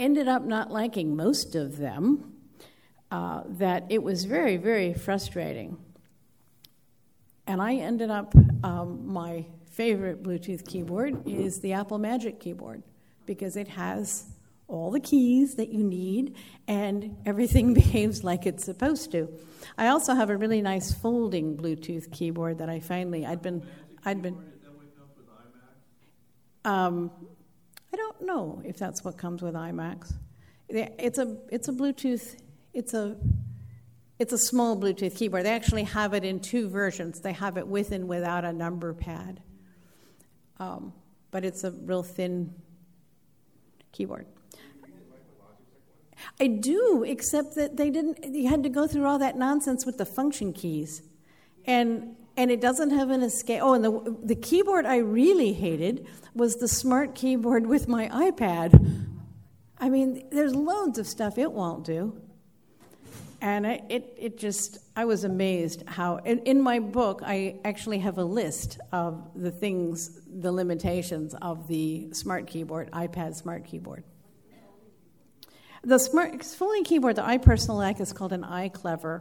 ended up not liking most of them uh, that it was very, very frustrating. And I ended up, um, my favorite Bluetooth keyboard is the Apple Magic keyboard because it has all the keys that you need and everything behaves like it's supposed to. I also have a really nice folding Bluetooth keyboard that I finally I'd been I'd been um, I don't know if that's what comes with iMacs. It's a it's a Bluetooth it's a it's a small Bluetooth keyboard. They actually have it in two versions. They have it with and without a number pad. Um, but it's a real thin keyboard. I do, except that they didn't. You had to go through all that nonsense with the function keys, and and it doesn't have an escape. Oh, and the the keyboard I really hated was the smart keyboard with my iPad. I mean, there's loads of stuff it won't do. And I, it, it just, I was amazed how, in, in my book, I actually have a list of the things, the limitations of the smart keyboard, iPad smart keyboard. The smart folding keyboard that I personally like is called an iClever.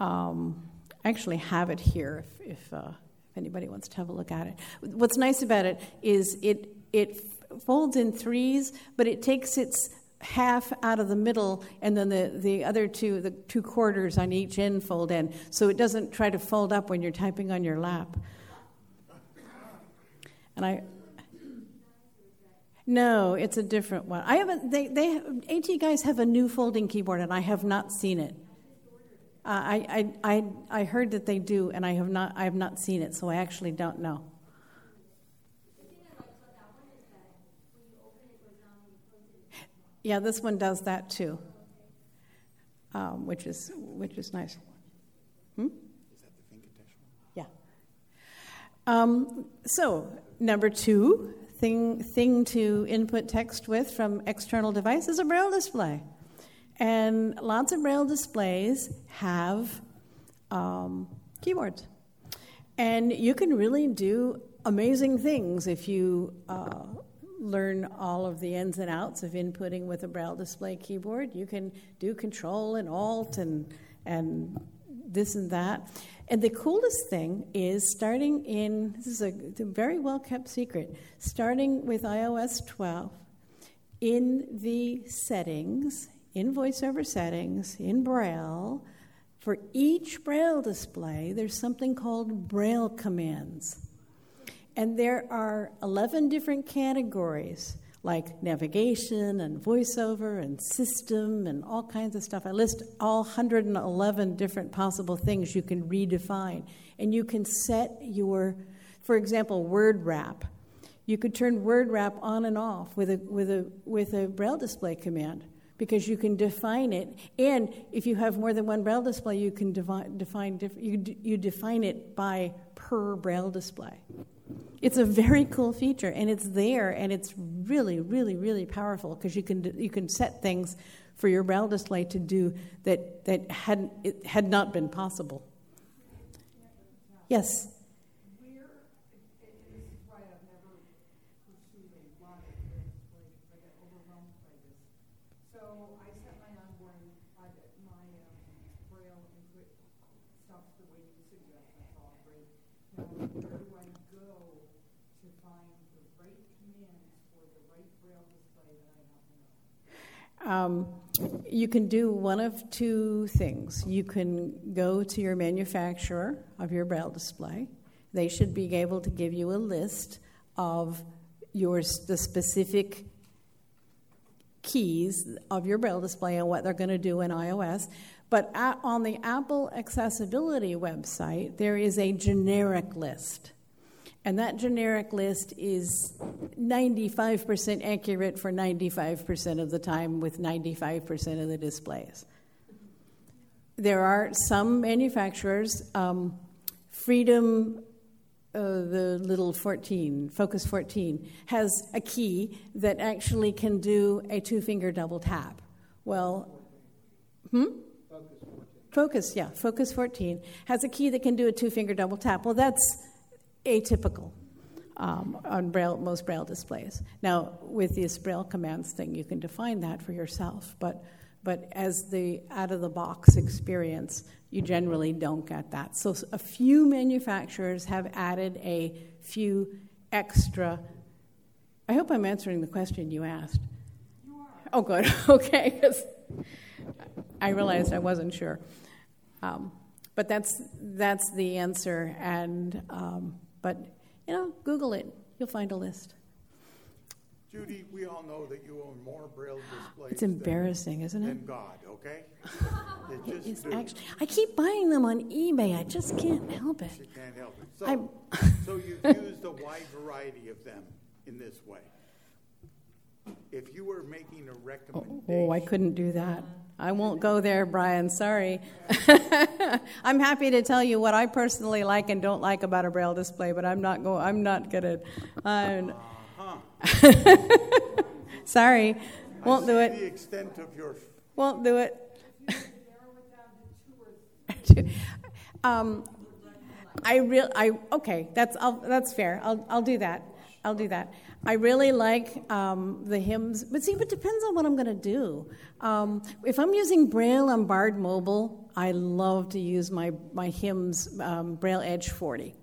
Um, I actually have it here if, if, uh, if anybody wants to have a look at it. What's nice about it is it, it folds in threes, but it takes its half out of the middle and then the, the other two the two quarters on each end fold in. So it doesn't try to fold up when you're typing on your lap. And i no it's a different one. I haven't they, they AT Guys have a new folding keyboard and i have not seen it. Uh, I, I, I, I heard that they do and i have not i have not seen it so i actually don't know Yeah, this one does that too, um, which is which is nice. Hmm? Yeah. Um, so number two thing thing to input text with from external device is a braille display, and lots of braille displays have um, keyboards, and you can really do amazing things if you. Uh, learn all of the ins and outs of inputting with a Braille display keyboard. You can do Control and Alt and and this and that. And the coolest thing is starting in this is a, very well kept secret. Starting with iOS 12, in the settings, in VoiceOver settings, in Braille, for each Braille display, there's something called Braille commands. And there are 11 different categories like navigation and voiceover and system and all kinds of stuff. I list all 111 different possible things you can redefine. And you can set your, for example, word wrap. You could turn word wrap on and off with a, with a, with a braille display command because you can define it. And if you have more than one braille display, you can devi- define, you, d- you define it by per braille display. It's a very cool feature, and it's there, and it's really, really, really powerful because you can you can set things for your braille display to do that that had it had not been possible. Yes. Where, and this is why I've never pursued a lot of this, like, I get overwhelmed by this. So I set my onboarding, I, my, um, braille input stuff the way you suggest, that's all great. Now, where do I go to find the right commands for the right braille display that I want to know? Um, you can do one of two things. You can go to your manufacturer of your braille display. They should be able to give you a list of your the specific keys of your braille display and what they're going to do in iOS. But at, on the Apple Accessibility website, there is a generic list. And that generic list is 95% accurate for 95% of the time with 95% of the displays. There are some manufacturers, um, Freedom, uh, the little 14, Focus 14, has a key that actually can do a two finger double tap. Well, hmm? Focus, yeah, Focus 14 has a key that can do a two finger double tap. Well, that's atypical um, on braille, most braille displays. Now, with this braille commands thing, you can define that for yourself, but but as the out of the box experience, you generally don't get that. So a few manufacturers have added a few extra. I hope I'm answering the question you asked. You are. Oh, good. Okay, because I realized I wasn't sure. Um, but that's that's the answer, and um, but you know, Google it. You'll find a list. Judy, we all know that you own more braille displays. It's than- embarrassing, isn't it? Than God, okay? You It's just do. actually, I keep buying them on eBay. I just can't help it. She can't help it. So, so you've used a wide variety of them in this way. If you were making a recommendation. Oh, I couldn't do that. I won't go there, Brian. Sorry. I'm happy to tell you what I personally like and don't like about a braille display, but I'm not go. I'm not gonna. I'm, sorry, won't do it. The extent of your, Won't do it. Narrow it down to two or um, I real I okay. That's I'll, that's fair. I'll I'll do that. I'll do that. I really like um, the HIMS, but see, it depends on what I'm going to do. Um, if I'm using Braille on Bard Mobile, I love to use my my HIMS um, Braille Edge 40.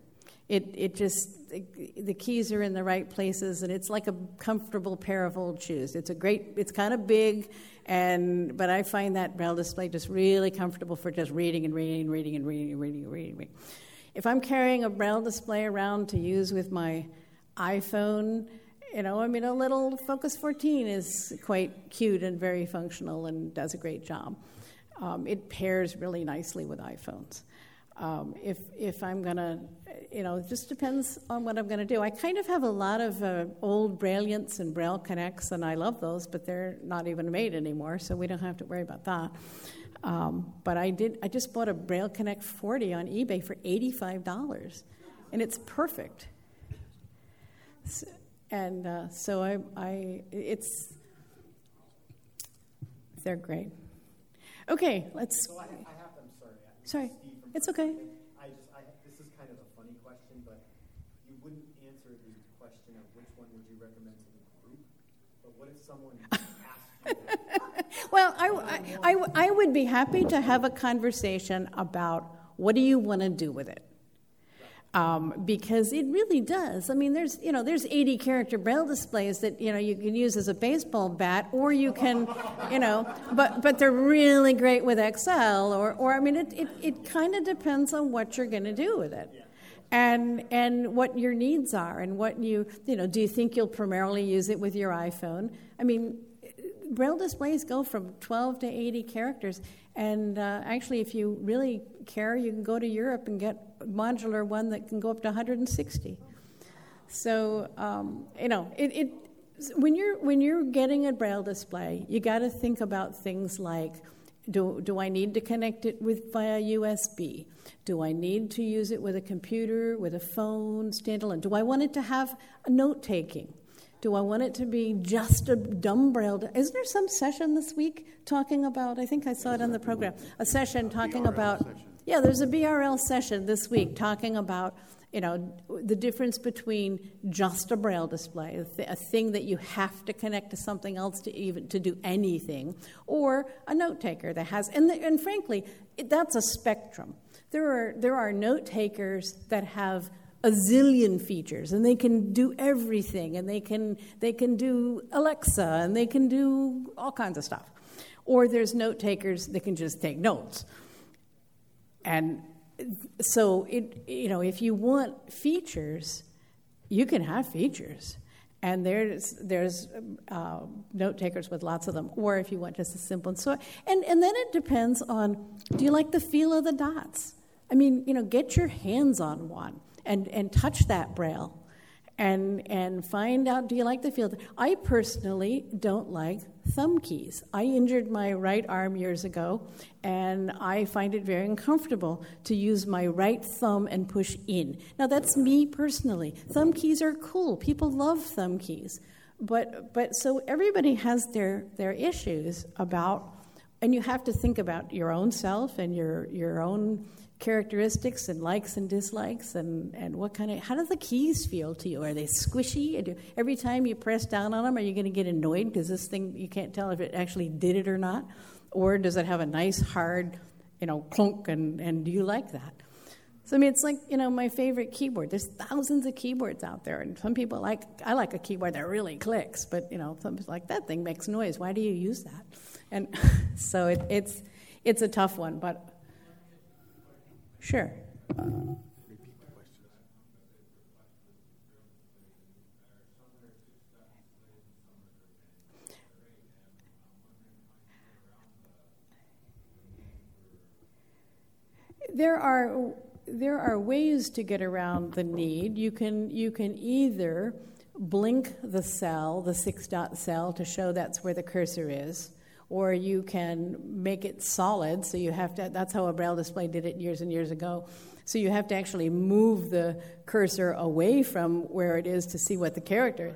It it just the keys are in the right places, and it's like a comfortable pair of old shoes. It's a great. It's kind of big, and but I find that Braille display just really comfortable for just reading and reading and reading and reading and reading and reading. And reading. If I'm carrying a Braille display around to use with my iPhone, you know, I mean, a little Focus 14 is quite cute and very functional and does a great job. Um, it pairs really nicely with iPhones. Um, if if I'm gonna, you know, it just depends on what I'm gonna do. I kind of have a lot of uh, old Brailliants and Braille Connects, and I love those, but they're not even made anymore, so we don't have to worry about that. Um, but I did. I just bought a Braille Connect 40 on eBay for eighty-five dollars, and it's perfect. S- and uh, so I, I, it's, they're great. Okay, let's. So I, I have, I'm sorry. Sorry, it's okay. I just, I, this is kind of a funny question, but you wouldn't answer the question of which one would you recommend to the group. But what if someone asked you? Well, I, I, I, I would be happy to have a conversation about what do you want to do with it. Um, because it really does. I mean, there's you know there's 80 character braille displays that you know you can use as a baseball bat, or you can, you know, but but they're really great with Excel, or or I mean it it, it kind of depends on what you're going to do with it. and and what your needs are and what you you know do you think you'll primarily use it with your iphone i mean braille displays go from 12 to 80 characters and uh, actually if you really care you can go to europe and get modular one that can go up to 160 so um, you know it, it when you're when you're getting a braille display you got to think about things like do, do I need to connect it with via USB? Do I need to use it with a computer, with a phone, standalone? Do I want it to have note taking? Do I want it to be just a dumb braille? Isn't there some session this week talking about? I think I saw it on the program. A session talking about. session. Yeah, there's a BRL session this week talking about you know the difference between just a braille display, a thing that you have to connect to something else to even to do anything, or a note taker that has. And, the, and frankly, it, that's a spectrum. There are there are note takers that have a zillion features and they can do everything and they can they can do Alexa and they can do all kinds of stuff. Or there's note takers that can just take notes. And so it you know if you want features, you can have features. And there's there's uh, note takers with lots of them, or if you want just a simple and so and and then it depends on do you like the feel of the dots? I mean, you know, get your hands on one and and touch that braille, and and find out do you like the feel. I personally don't like thumb keys. I injured my right arm years ago, and I find it very uncomfortable to use my right thumb and push in. Now, that's me personally. Thumb keys are cool, people love thumb keys. But, but so everybody has their, their issues about, and you have to think about your own self and your, your own characteristics and likes and dislikes and, and what kind of how do the keys feel to you? Are they squishy? Every time you press down on them are you going to get annoyed because this thing you can't tell if it actually did it or not? Or does it have a nice hard you know clunk and, and do you like that? So i mean it's like you know my favorite keyboard. There's thousands of keyboards out there and some people like i like a keyboard that really clicks but you know some people like that thing makes noise. Why do you use that? And so it, it's it's a tough one but Sure. There are there are ways to get around the need. You can you can either blink the cell, the six dot cell, to show that's where the cursor is or you can make it solid. So you have to, that's how a braille display did it years and years ago. So you have to actually move the cursor away from where it is to see what the character.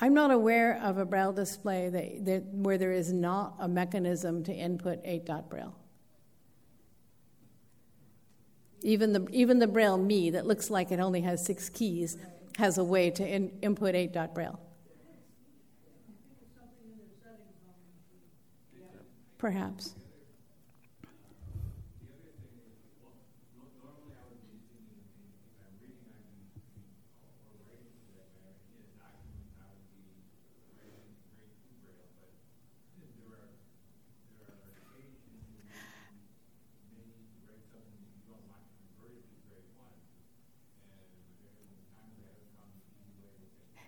I'm not aware of a braille display that, that, where there is not a mechanism to input 8 dot braille. Even the, even the Braille Me that looks like it only has six keys has a way to in, input 8 dot Braille. Perhaps.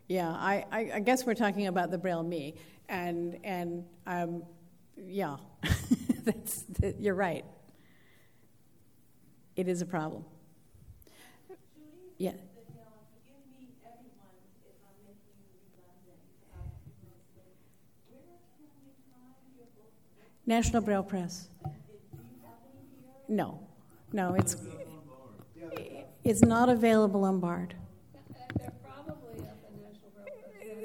Yeah, I, I, I, guess we're talking about the Braille Me, and and um, yeah, that's that, you're right. It is a problem. Yeah. National Braille Press. No, no, it's it's not available on Bard.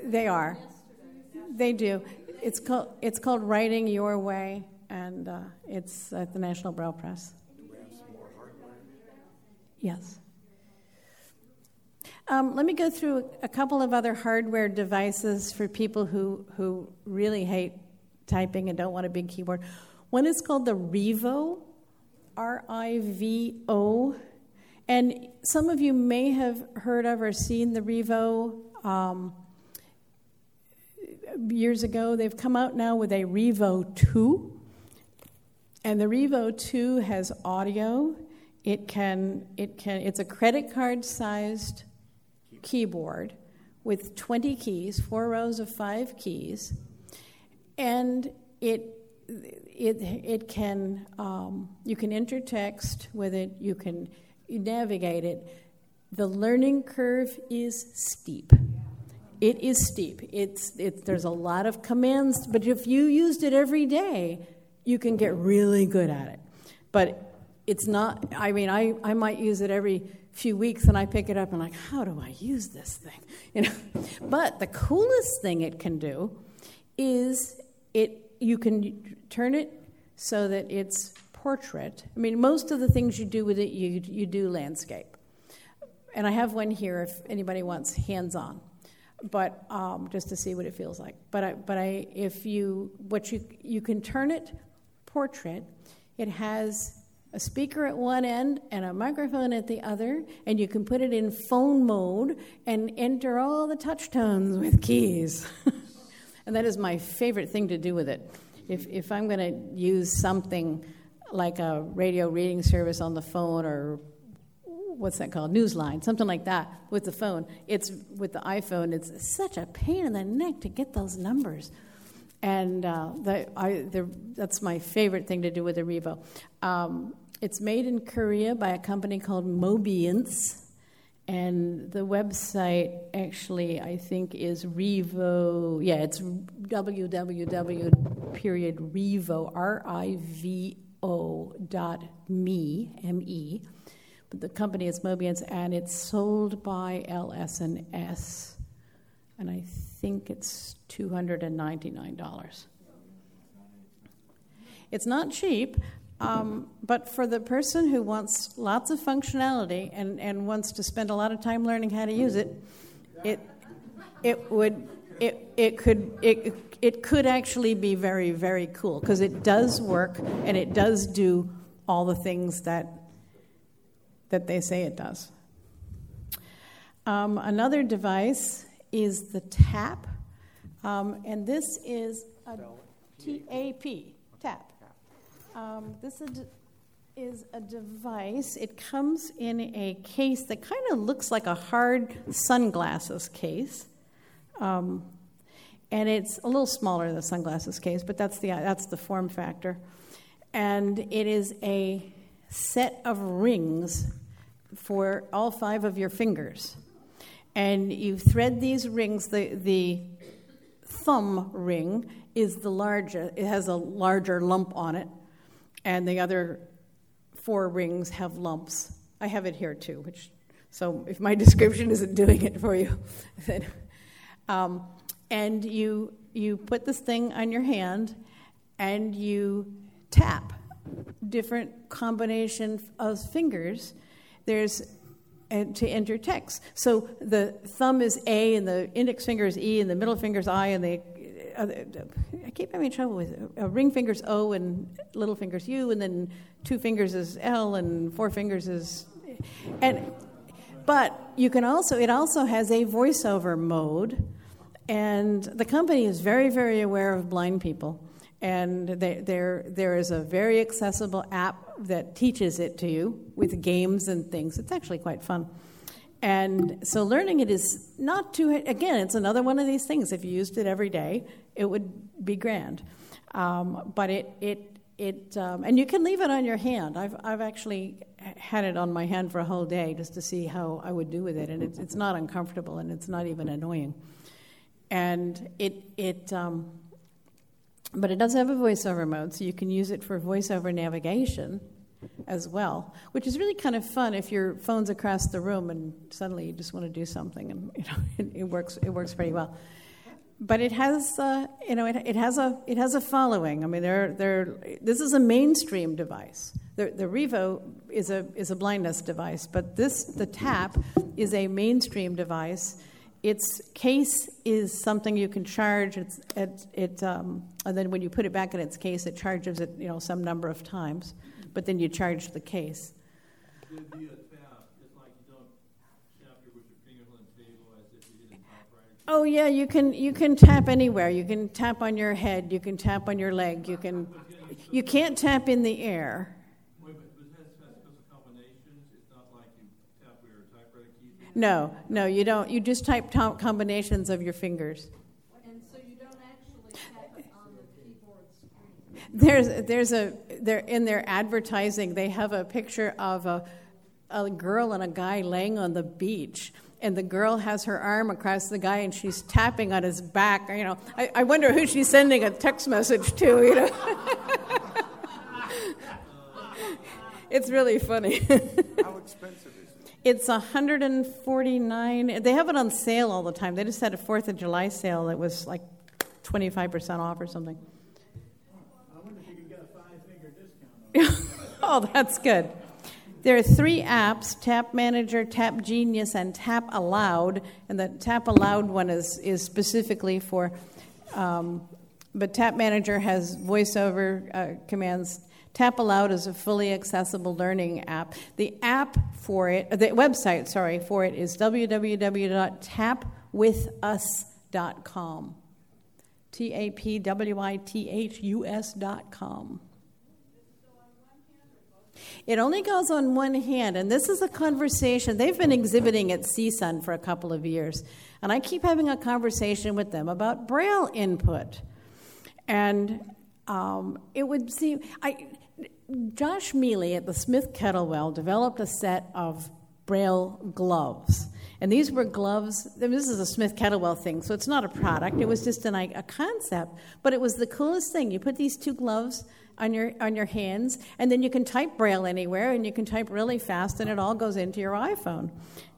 They are. They do. It's called it's called Writing Your Way, and uh, it's at the National Braille Press. Yes. Um, let me go through a couple of other hardware devices for people who, who really hate typing and don't want a big keyboard. One is called the RIVO, R I V O. And some of you may have heard of or seen the RIVO. Um, years ago. They've come out now with a RIVO 2. And the RIVO 2 has audio. It can, it can, it's a credit card sized keyboard with 20 keys, four rows of five keys. And it, it, it can, um, you can enter text with it, you can navigate it. The learning curve is steep. It is steep. It's, it, there's a lot of commands, but if you used it every day, you can get really good at it. But it's not, I mean, I, I might use it every few weeks and I pick it up and like, how do I use this thing? You know? But the coolest thing it can do is it you can turn it so that it's portrait. I mean, most of the things you do with it, you, you do landscape. And I have one here if anybody wants hands on but um, just to see what it feels like. But I, but I, if you what you you can turn it portrait, it has a speaker at one end and a microphone at the other, and you can put it in phone mode and enter all the touch tones with keys. and that is my favorite thing to do with it. If if I'm going to use something like a radio reading service on the phone or what's that called? Newsline something like that with the phone. It's with the iphone it's such a pain in the neck to get those numbers. And uh, the, I, the, that's my favorite thing to do with rivo um, it's made in korea by a company called mobience. And the website actually i think is rivo yeah it's www period rivo r-i-v-o dot me m-e the company is Mobience, and it's sold by LS&S, and I think it's $299. It's not cheap, um, but for the person who wants lots of functionality and, and wants to spend a lot of time learning how to use it, it, it would it, it could it, it could actually be very very cool because it does work and it does do all the things that that they say it does. Um, another device is the TAP, um, and this is a TAP, TAP. Um, this is, is a device. It comes in a case that kind of looks like a hard sunglasses case. Um, and it's a little smaller than the sunglasses case, but that's the, that's the form factor. And it is a set of rings for all five of your fingers. And you thread these rings, the, the thumb ring is the larger, it has a larger lump on it, and the other four rings have lumps. I have it here too, which, so if my description isn't doing it for you, then. Um, and you, you put this thing on your hand and you tap different combination of fingers there's to enter text. So the thumb is A, and the index finger is E, and the middle finger is I, and the uh, I keep having trouble with it. A ring finger's O, and little finger's U, and then two fingers is L, and four fingers is, and but you can also it also has a voiceover mode, and the company is very very aware of blind people and they, there, there is a very accessible app that teaches it to you with games and things. It's actually quite fun. And so learning it is not too, again, it's another one of these things. If you used it every day, it would be grand. Um, but it, it, it um, and you can leave it on your hand. I've, I've actually had it on my hand for a whole day just to see how I would do with it. And it's, it's not uncomfortable and it's not even annoying. And it, it, um, but it does have a voiceover mode, so you can use it for voiceover navigation as well, which is really kind of fun if your phone's across the room and suddenly you just want to do something, and you know it, it works. It works pretty well. But it has, uh, you know, it, it, has a it has a following. I mean, there there this is a mainstream device. The, the RIVO is a is a blindness device, but this the Tap is a mainstream device its case is something you can charge. It's, it, it um, and then when you put it back in its case, it charges it, you know, some number of times. But then you charge the case. The, the tab, it's like you don't tap with your fingers on the table as if you did a typewriter. Oh yeah, you can you can tap anywhere. You can tap on your head. You can tap on your leg. You can. You can't tap in the air. Wait, but but it has has special combinations, it's not like you tap where your typewriter keys is? No, no, you don't. You just type to- combinations of your fingers. And so you don't actually tap it on the keyboard screen. There's there's a there in their advertising they have a picture of a a girl and a guy laying on the beach. And the girl has her arm across the guy, and she's tapping on his back. You know, I, I wonder who she's sending a text message to. You know, it's really funny. How expensive is it? It's 149. They have it on sale all the time. They just had a 4th of July sale that was like 25% off or something. I wonder if you could get a five-finger discount oh, that's good. There are three apps Tap Manager, Tap Genius, and Tap Aloud. And the Tap Aloud one is, is specifically for, um, but Tap Manager has voiceover uh, commands. Tap Aloud is a fully accessible learning app. The app for it, the website, sorry, for it is www.tapwithus.com. T A P W I T H U S dot com. It only goes on one hand, and this is a conversation. They've been exhibiting at CSUN for a couple of years, and I keep having a conversation with them about Braille input. And um, it would seem, I, Josh Miele at the Smith Kettlewell developed a set of Braille gloves. And these were gloves, this is a Smith Kettlewell thing, so it's not a product, it was just an, a concept. But it was the coolest thing. You put these two gloves on your, on your hands, and then you can type Braille anywhere, and you can type really fast, and it all goes into your iPhone.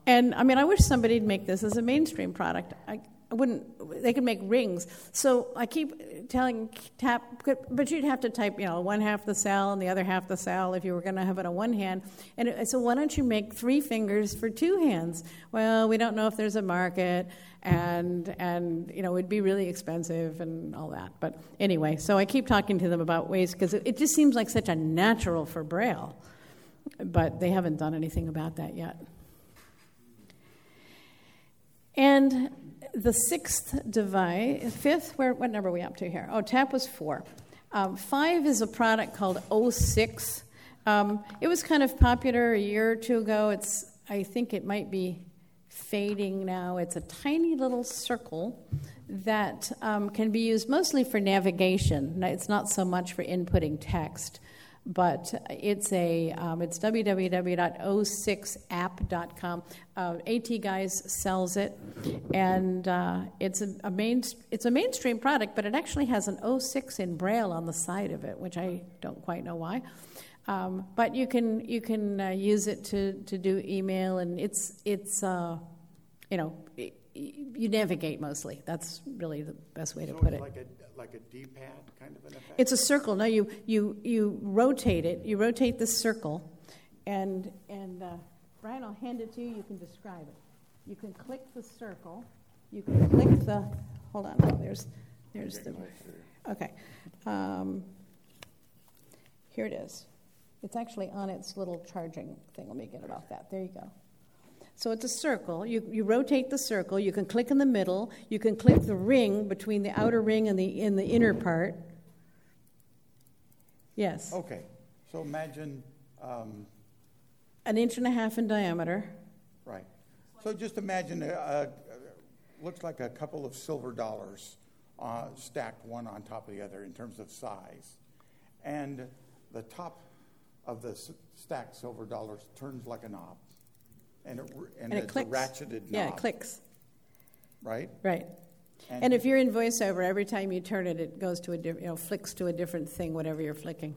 And I mean, I wish somebody'd make this as a mainstream product. I, I wouldn't, they could make rings. So I keep telling tap, but you'd have to type, you know, one half the cell and the other half the cell if you were going to have it on one hand. And so why don't you make three fingers for two hands? Well, we don't know if there's a market, and and you know, it'd be really expensive and all that. But anyway, so I keep talking to them about ways because it just seems like such a natural for Braille, but they haven't done anything about that yet. And the sixth device, fifth, where, what number are we up to here? Oh, tap was four. Um, five is a product called O6. Um, it was kind of popular a year or two ago. It's, I think it might be fading now. It's a tiny little circle that um, can be used mostly for navigation. It's not so much for inputting text but it's a um, it's www.O6app.com. Uh, AT Guys sells it, and uh, it's a, a, main it's a mainstream product, but it actually has an O6 in Braille on the side of it, which I don't quite know why. Um, but you can you can uh, use it to, to do email, and it's it's uh, you know. It, you navigate mostly. That's really the best way to So put it's it. like a, like a D-pad kind of an effect? It's a circle. No, you you you rotate it. You rotate the circle, and and uh, Brian, I'll hand it to you. You can describe it. You can click the circle. You can click the. Hold on. Oh, there's there's the. Okay. Um, here it is. It's actually on its little charging thing. Let me get it off that. There you go. So it's a circle. You, you rotate the circle. You can click in the middle. You can click the ring between the outer ring and the in the inner part. Yes. Okay, so imagine, um, An inch and a half in diameter. right. So just imagine, a, a, looks like a couple of silver dollars uh, stacked one on top of the other in terms of size. And the top of the s- stacked silver dollars turns like a knob. And it, and And it it's a clicks. ratcheted knob. Yeah, it clicks. Right? Right. And if you're in voiceover, every time you turn it, it goes to a different, you know, flicks to a different thing, whatever you're flicking.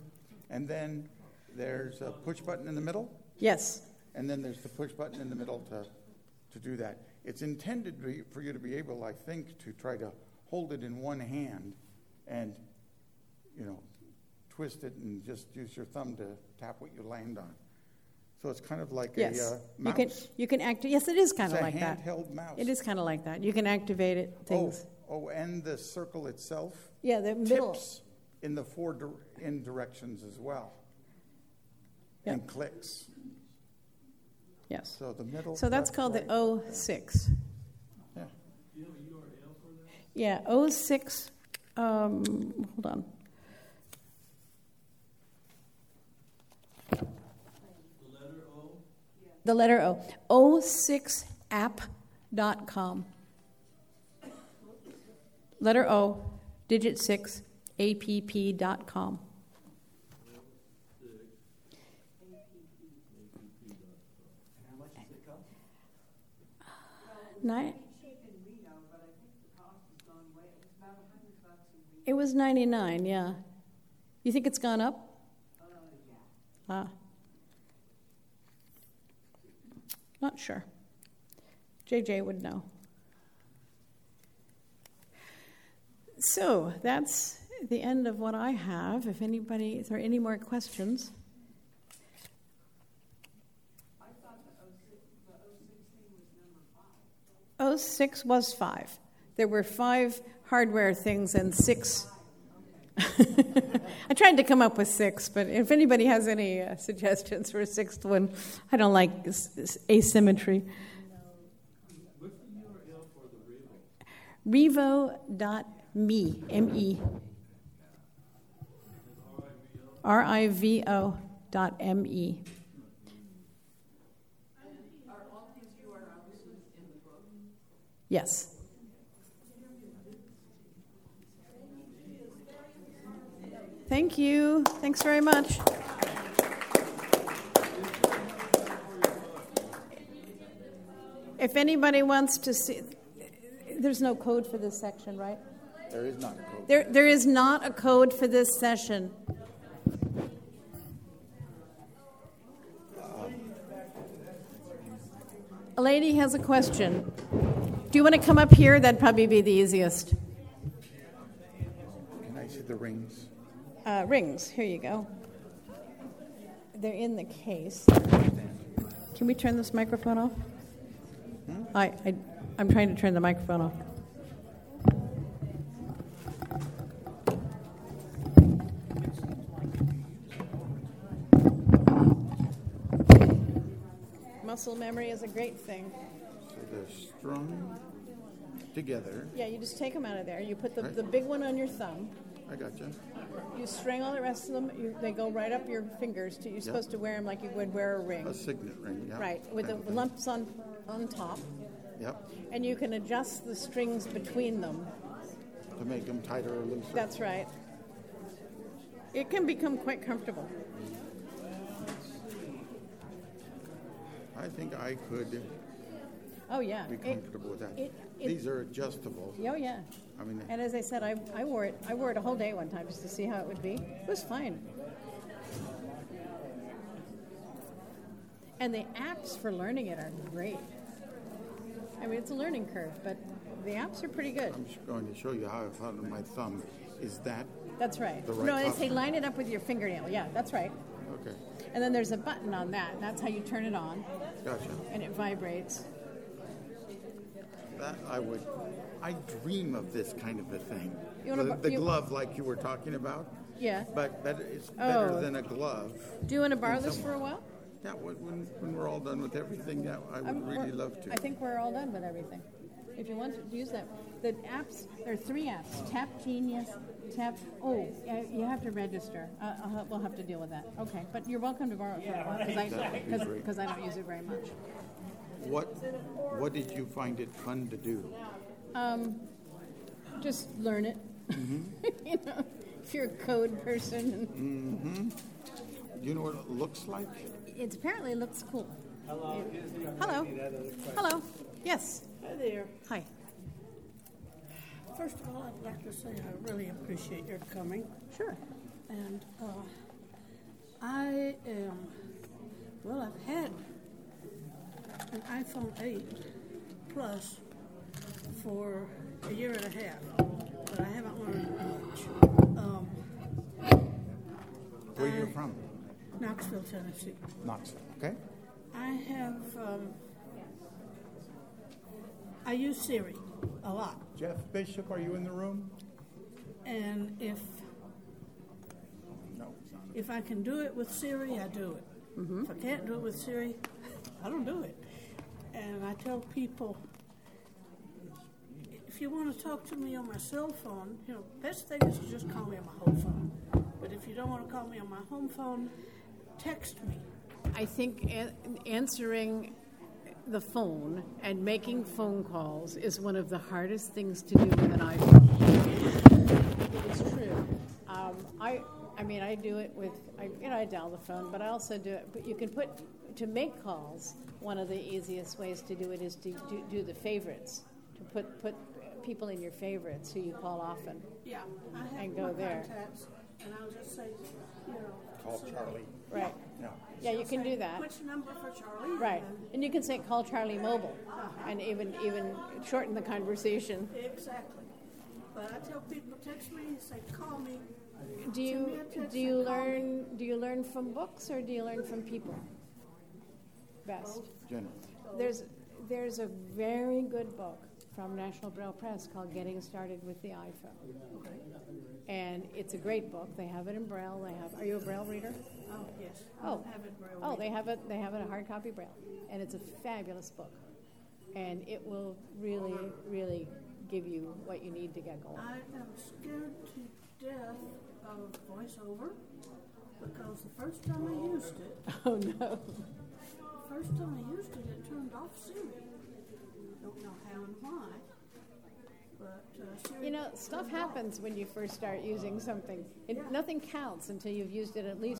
And then there's a push button in the middle, Yes. and then there's the push button in the middle to, to do that. It's intended be- for you to be able, I think, to try to hold it in one hand and, you know, twist it and just use your thumb to tap what you land on. So it's kind of like a Yes. uh, you can you can act. Yes, it is kind It's of a like that. handheld mouse. It is kind of like that. You can activate it. Things. Oh, oh, and the circle itself Yeah, the middle. tips in the four dir- in directions as well, Yep. and clicks. Yes. So the middle. So that's called right. the O6. Yeah. You know, you are Yeah, O6, um, hold on. The letter O. O6app.com. Letter O, digit 6, app.com. Nine, it was 99, yeah. You think it's gone up? Uh, yeah. Ah. Not sure. JJ would know. So that's the end of what I have. If anybody, is there any more questions? I thought the oh six, the sixteen was number five. O6 was five. There were five hardware things and six. I tried to come up with six, but if anybody has any uh, suggestions for a sixth one, I don't like asymmetry. Rivo.me, M-E. R-I-V-O dot M-E. Are all these URLs in the book? Yes. Thank you. Thanks very much. If anybody wants to see, there's no code for this section, right? There is not a code. There, there is not a code for this session. A lady has a question. Do you want to come up here? That'd probably be the easiest. Can I see the rings? Uh, rings, here you go. They're in the case. Can we turn this microphone off? I, I, I'm trying to turn the microphone off. Muscle memory is a great thing. So they're strung together. Yeah, you just take them out of there. You put the, Right. the big one on your thumb. I got you. You string all the rest of them. You, they go right up your fingers. To, you're supposed to wear them like you would wear a ring. A signet ring, yeah. Right, with the Kind of thing. lumps on, on top. Yep, And you can adjust the strings between them. to make them tighter or looser. That's right. It can become quite comfortable. I think I could Oh, yeah. be It- comfortable with that. it- it- These are adjustable. Oh, yeah. I mean, And as I said, I, I wore it. I wore it a whole day one time just to see how it would be. It was fine. And the apps for learning it are great. I mean, it's a learning curve, but the apps are pretty good. I'm just going to show you how I found my thumb. Is that That's right. The right no, they say line it up with your fingernail. Yeah, that's right. okay? And then there's a button on that. That's how you turn it on, Gotcha. and it vibrates. That I would. I dream of this kind of a thing. You wanna the the you- glove, like you were talking about. Yeah. But better, it's better Oh. than a glove. Do you want to borrow this for a while? Yeah, when, when, we're all done with everything, yeah, I would I'm- really love to. I think we're all done with everything. If you want to use that, the apps there are three apps: Tap Genius, Tap. Oh, you have to register. Uh, we'll have to deal with that. Okay, but you're welcome to borrow it for a while That would be because because I don't use it very much. What What did you find it fun to do? Um, just learn it. you know, if you're a code person, Mm-hmm. Do you know what it looks like? it apparently looks cool. Hello. Hello. Hello. Yes. Hi there. Hi. First of all, I'd like to say I really appreciate your coming. Sure. And uh, I am, well, I've had an iPhone 8 Plus for a year and a half, but I haven't learned much. Um, Where you I- from? Knoxville, Tennessee. Knoxville. Okay. I have, um, I use Siri a lot. Jeff Bishop, are you in the room? And if No, if I can do it with Siri, I do it. If I can't do it with Siri, I don't do it. And I tell people, if you want to talk to me on my cell phone, you know, best thing is to just call me on my home phone. But if you don't want to call me on my home phone, text me. I think a- answering the phone and making phone calls is one of the hardest things to do with an iPhone. It's true. Um, I, I mean, I do it with, I, you know, I dial the phone, but I also do it. But you can put to make calls. One of the easiest ways to do it is to do, do the favorites. To put put people in your favorites who you call often. Yeah, I have And my go there. contacts, and I'll just say, you know. Call so- Charlie. Right. No. Yeah, you can do that. Which number for Charlie? Right, And and you can say call Charlie Mobile, uh-huh. and even even shorten the conversation. Exactly. But I tell people, text me and say, call me. Do you Send me a text do you and call me. learn do you learn from books or do you learn from people? Best. General. There's there's a very good book from National Braille Press called Getting Started with the iPhone, and it's a great book. They have it in Braille. They have. Are you a Braille reader? Oh, yes. Oh. I have it Braille Oh, they have it. They have it a hard copy Braille, and it's a fabulous book, and it will really, really give you what you need to get going. I am scared to death of voiceover because the first time I used it, Oh no. the first time I used it, it turned off Siri. Don't know how and why, but uh, You know, stuff happens when you first start using something. It, Nothing counts until you've used it at least